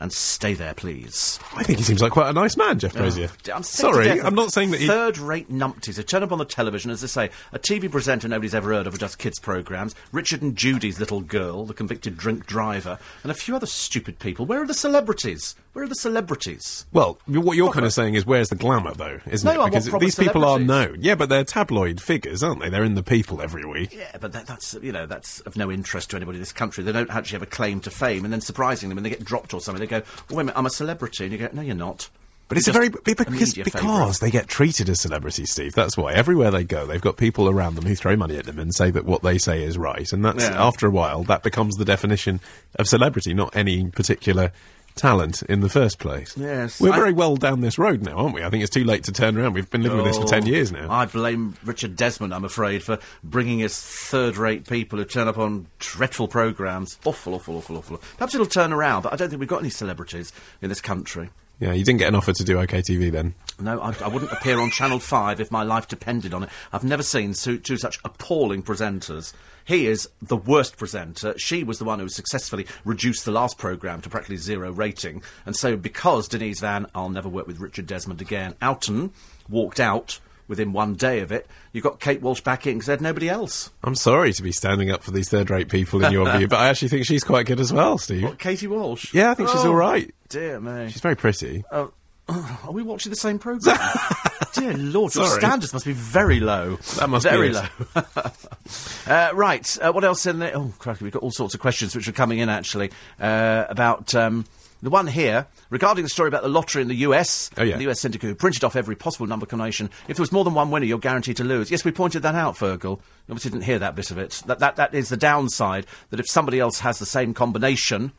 and stay there, please. I think he seems like quite a nice man, Jeff oh, Brazier. D- I'm Sorry, I'm not saying that he. Third-rate numpties who turn up on the television, as they say, a TV presenter nobody's ever heard of who does kids' programmes, Richard and Judy's little girl, the convicted drink driver, and a few other stupid people. Where are the celebrities? Where are the celebrities? Well, what you're kind of saying is, where's the glamour, though, isn't No, it? Because these people are known. Yeah, but they're tabloid figures, aren't they? They're in the people every week. Yeah, but that, that's you know that's of no interest to anybody in this country. They don't actually have a claim to fame, and then surprisingly, when they get dropped or something, they go, "Well, wait a minute, I'm a celebrity," and you go, "No, you're not." But it's a very because, media because they get treated as celebrities, Steve. That's why everywhere they go, they've got people around them who throw money at them and say that what they say is right, and that's Yeah. after a while that becomes the definition of celebrity, not any particular talent in the first place. Yes, we're I- very well down this road now, aren't we? I think it's too late to turn around. We've been living with this for 10 years now. I blame Richard Desmond, I'm afraid, for bringing us third-rate people who turn up on dreadful programmes. Awful, awful, awful, awful. Perhaps it'll turn around, but I don't think we've got any celebrities in this country. Yeah, you didn't get an offer to do OKTV then. No, I, I wouldn't appear on Channel 5 if my life depended on it. I've never seen two, two such appalling presenters. He is the worst presenter. She was the one who successfully reduced the last programme to practically zero rating. And so, because Denise Van, I'll never work with Richard Desmond again, Outen walked out within one day of it, you got Kate Walsh back in because they had nobody else. I'm sorry to be standing up for these third-rate people in your view, but I actually think she's quite good as well, Steve. What, Katie Walsh? Yeah, I think she's Oh, all right. Dear me. She's very pretty. Oh, Are we watching the same programme? Dear Lord, your standards must be very low. That must be very low. uh, right, uh, what else in there? Oh, crikey, we've got all sorts of questions which are coming in actually uh, about. Um, the one here, regarding the story about the lottery in the US, Oh, yeah. the US syndicate who printed off every possible number combination. If there was more than one winner, you're guaranteed to lose. Yes, we pointed that out, Fergal. You obviously didn't hear that bit of it. That, that, that is the downside, that if somebody else has the same combination,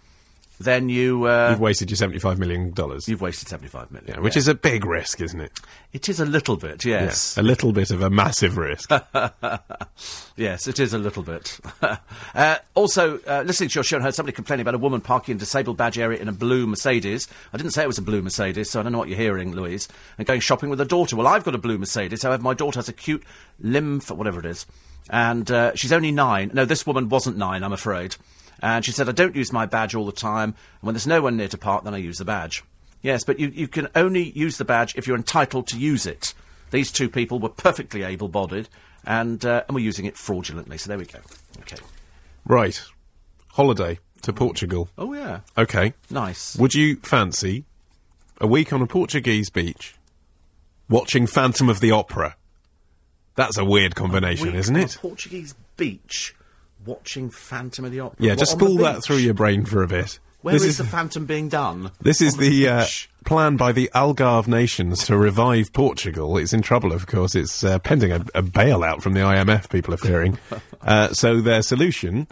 then you, uh, You've wasted your $75 million. you've wasted 75 million. Yeah, which is a big risk, isn't it? It is a little bit, yes. A little bit of a massive risk. Yes, it is a little bit. uh, also, uh, listening to your show, I heard somebody complaining about a woman parking in a disabled badge area in a blue Mercedes. I didn't say it was a blue Mercedes, so I don't know what you're hearing, Louise. And going shopping with her daughter. Well, I've got a blue Mercedes, however, my daughter has acute lymph, whatever it is. And uh, she's only nine. No, this woman wasn't nine, I'm afraid. And she said, I don't use my badge all the time. And when there's no one near to park, then I use the badge. Yes, but you, you can only use the badge if you're entitled to use it. These two people were perfectly able bodied and, uh, and were using it fraudulently. So there we go. Okay. right. Holiday to Portugal. Oh, yeah. Okay. Nice. Would you fancy a week on a Portuguese beach watching Phantom of the Opera? That's a weird combination, Week isn't on it? A Portuguese beach watching Phantom of the Opera. Yeah, What, just the spool that through your brain for a bit. Where this is is the Phantom being done? This is On the, uh, plan by the Algarve nations to revive Portugal. It's in trouble, of course. It's uh, pending a, a bailout from the IMF, people are fearing. uh, so their solution,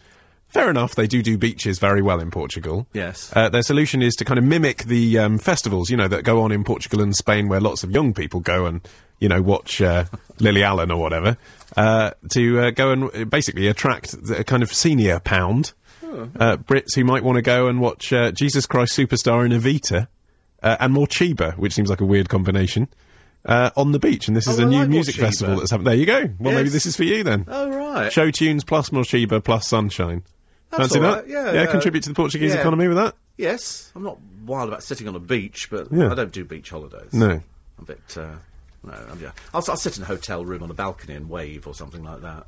fair enough, they do do beaches very well in Portugal. Yes. Uh, their solution is to kind of mimic the um, festivals, you know, that go on in Portugal and Spain where lots of young people go and, you know, watch uh, Lily Allen or whatever, uh, to uh, go and basically attract a kind of senior pound. Uh, Brits who might want to go and watch uh, Jesus Christ Superstar in Evita uh, and Morcheeba, which seems like a weird combination, uh, on the beach. And this is Oh, a new like music festival that's happening. There you go. Well, maybe this is for you then. Oh, right. Show tunes plus Morcheeba plus sunshine. That's Fancy that? yeah, yeah, uh, contribute to the Portuguese yeah. economy with that? Yes. I'm not wild about sitting on a beach, but Yeah. I don't do beach holidays. No. I'm a bit. Uh, no, I'm, yeah. I'll, I'll sit in a hotel room on a balcony and wave or something like that.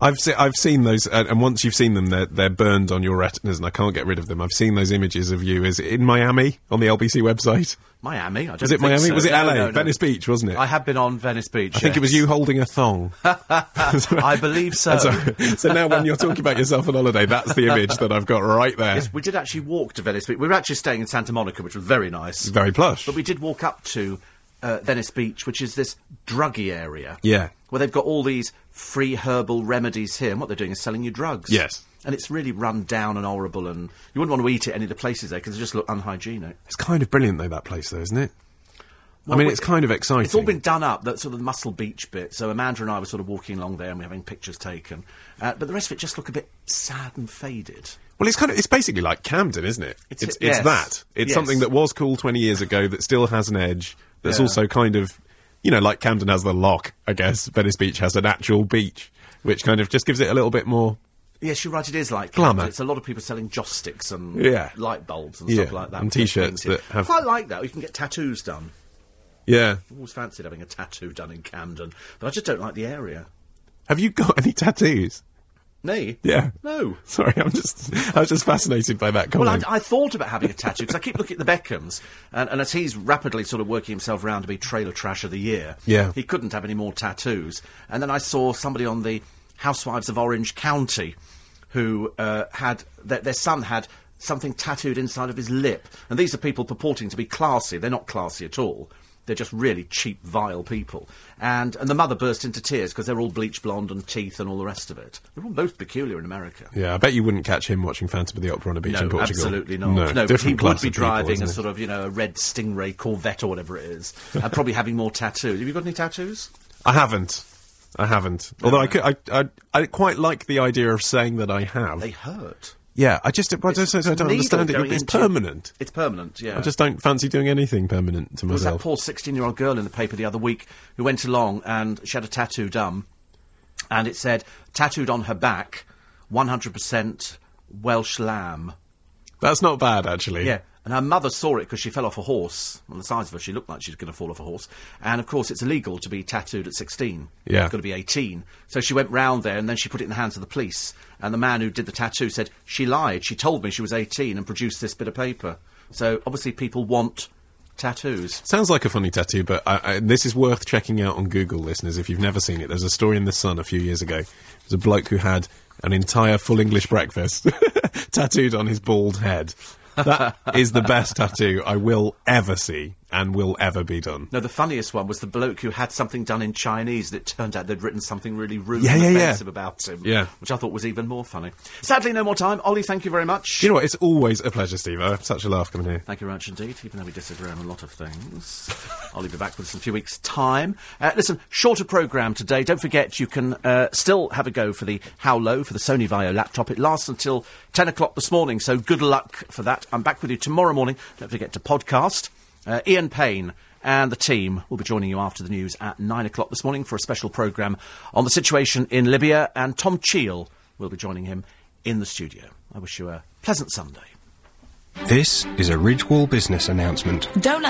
I've se- I've seen those, uh, and once you've seen them, they're they're burned on your retinas, and I can't get rid of them. I've seen those images of you. Is it in Miami on the LBC website? Miami. I don't Was it Miami? so. Was it No, LA? no, no. Venice Beach, wasn't it? I have been on Venice Beach. I think it was you holding a thong. I believe so. so, so now, when you're talking about yourself on holiday, that's the image that I've got right there. Yes, we did actually walk to Venice Beach. We were actually staying in Santa Monica, which was very nice. Very plush. But we did walk up to uh, Venice Beach, which is this druggy area. Yeah. Where they've got all these free herbal remedies here, and what they're doing is selling you drugs. Yes. And it's really run down and horrible, and you wouldn't want to eat at any of the places there because they just look unhygienic. It's kind of brilliant though that place, though, isn't it? I mean, we- it's kind of exciting. It's all been done up, that sort of Muscle Beach bit. So Amanda and I were sort of walking along there and we're having pictures taken. Uh, but the rest of it just look a bit sad and faded. Well, it's kind of it's basically like Camden, isn't it? It's- it's, yes. that. It's Yes. something that was cool twenty years ago that still has an edge. That's Yeah. also kind of, you know, like Camden has the lock. I guess Venice Beach has an actual beach, which kind of just gives it a little bit more. Yes, you're right. It is like Glamour. It's a lot of people selling joss sticks and Yeah. light bulbs and Yeah, stuff like that. and t-shirts that have- Quite like that. You can get tattoos done. Yeah. I've always fancied having a tattoo done in Camden, but I just don't like the area. Have you got any tattoos? Me? Yeah. No. Sorry, I'm just I was just fascinated by that Well, comment. I, I thought about having a tattoo because I keep looking at the Beckhams, and, and as he's rapidly sort of working himself around to be trailer trash of the year, Yeah. he couldn't have any more tattoos. And then I saw somebody on the Housewives of Orange County who uh, had their, their son had something tattooed inside of his lip, and these are people purporting to be classy. They're not classy at all. They're just really cheap, vile people. And and the mother burst into tears because they're all bleach blonde and teeth and all the rest of it. They're all most peculiar in America. yeah, I bet you wouldn't catch him watching Phantom of the Opera on a beach No, in Portugal. absolutely not. No, No, different he would be people, driving isn't a sort of, you know, a red Stingray Corvette or whatever it is, and probably having more tattoos. Have you got any tattoos? I haven't. I haven't. Although I, could, I, I, I quite like the idea of saying that I have. They hurt. Yeah, I just, I don't, I don't understand it. It's permanent. It's permanent, yeah. I just don't fancy doing anything permanent to There was that poor 16 year old girl in the paper the other week who went along and she had a tattoo done, and it said, tattooed on her back, 100% Welsh lamb. That's not bad, actually. Yeah. And her mother saw it because she fell off a horse. On the size of her, she looked like she was going to fall off a horse. And of course, it's illegal to be tattooed at 16. Yeah. You've got to be 18. So she went round there and then she put it in the hands of the police. And the man who did the tattoo said, she lied. She told me she was 18 and produced this bit of paper. So obviously, people want tattoos. Sounds like a funny tattoo, but I, I, this is worth checking out on Google, listeners, if you've never seen it. There's a story in The Sun a few years ago. There's a bloke who had an entire full English breakfast tattooed on his bald head. That is the best tattoo I will ever see and will ever be done. No, the funniest one was the bloke who had something done in Chinese that it turned out they'd written something really rude Yeah, and yeah, yeah. offensive about him. Yeah. Which I thought was even more funny. Sadly, no more time. Ollie, thank you very much. You know what? It's always a pleasure, Steve. I have such a laugh coming here. Thank you very much indeed, even though we disagree on a lot of things. I'll be back with us in a few weeks' time. Uh, listen, shorter programme today. Don't forget you can uh, still have a go for the How Low for the Sony Vaio laptop. It lasts until 10 o'clock this morning, so good luck for that. I'm back with you tomorrow morning. Don't forget to podcast. Uh, Ian Payne and the team will be joining you after the news at 9 o'clock this morning for a special programme on the situation in Libya, and Tom Cheel will be joining him in the studio. I wish you a pleasant Sunday. This is a Ridgewall business announcement. Don't let the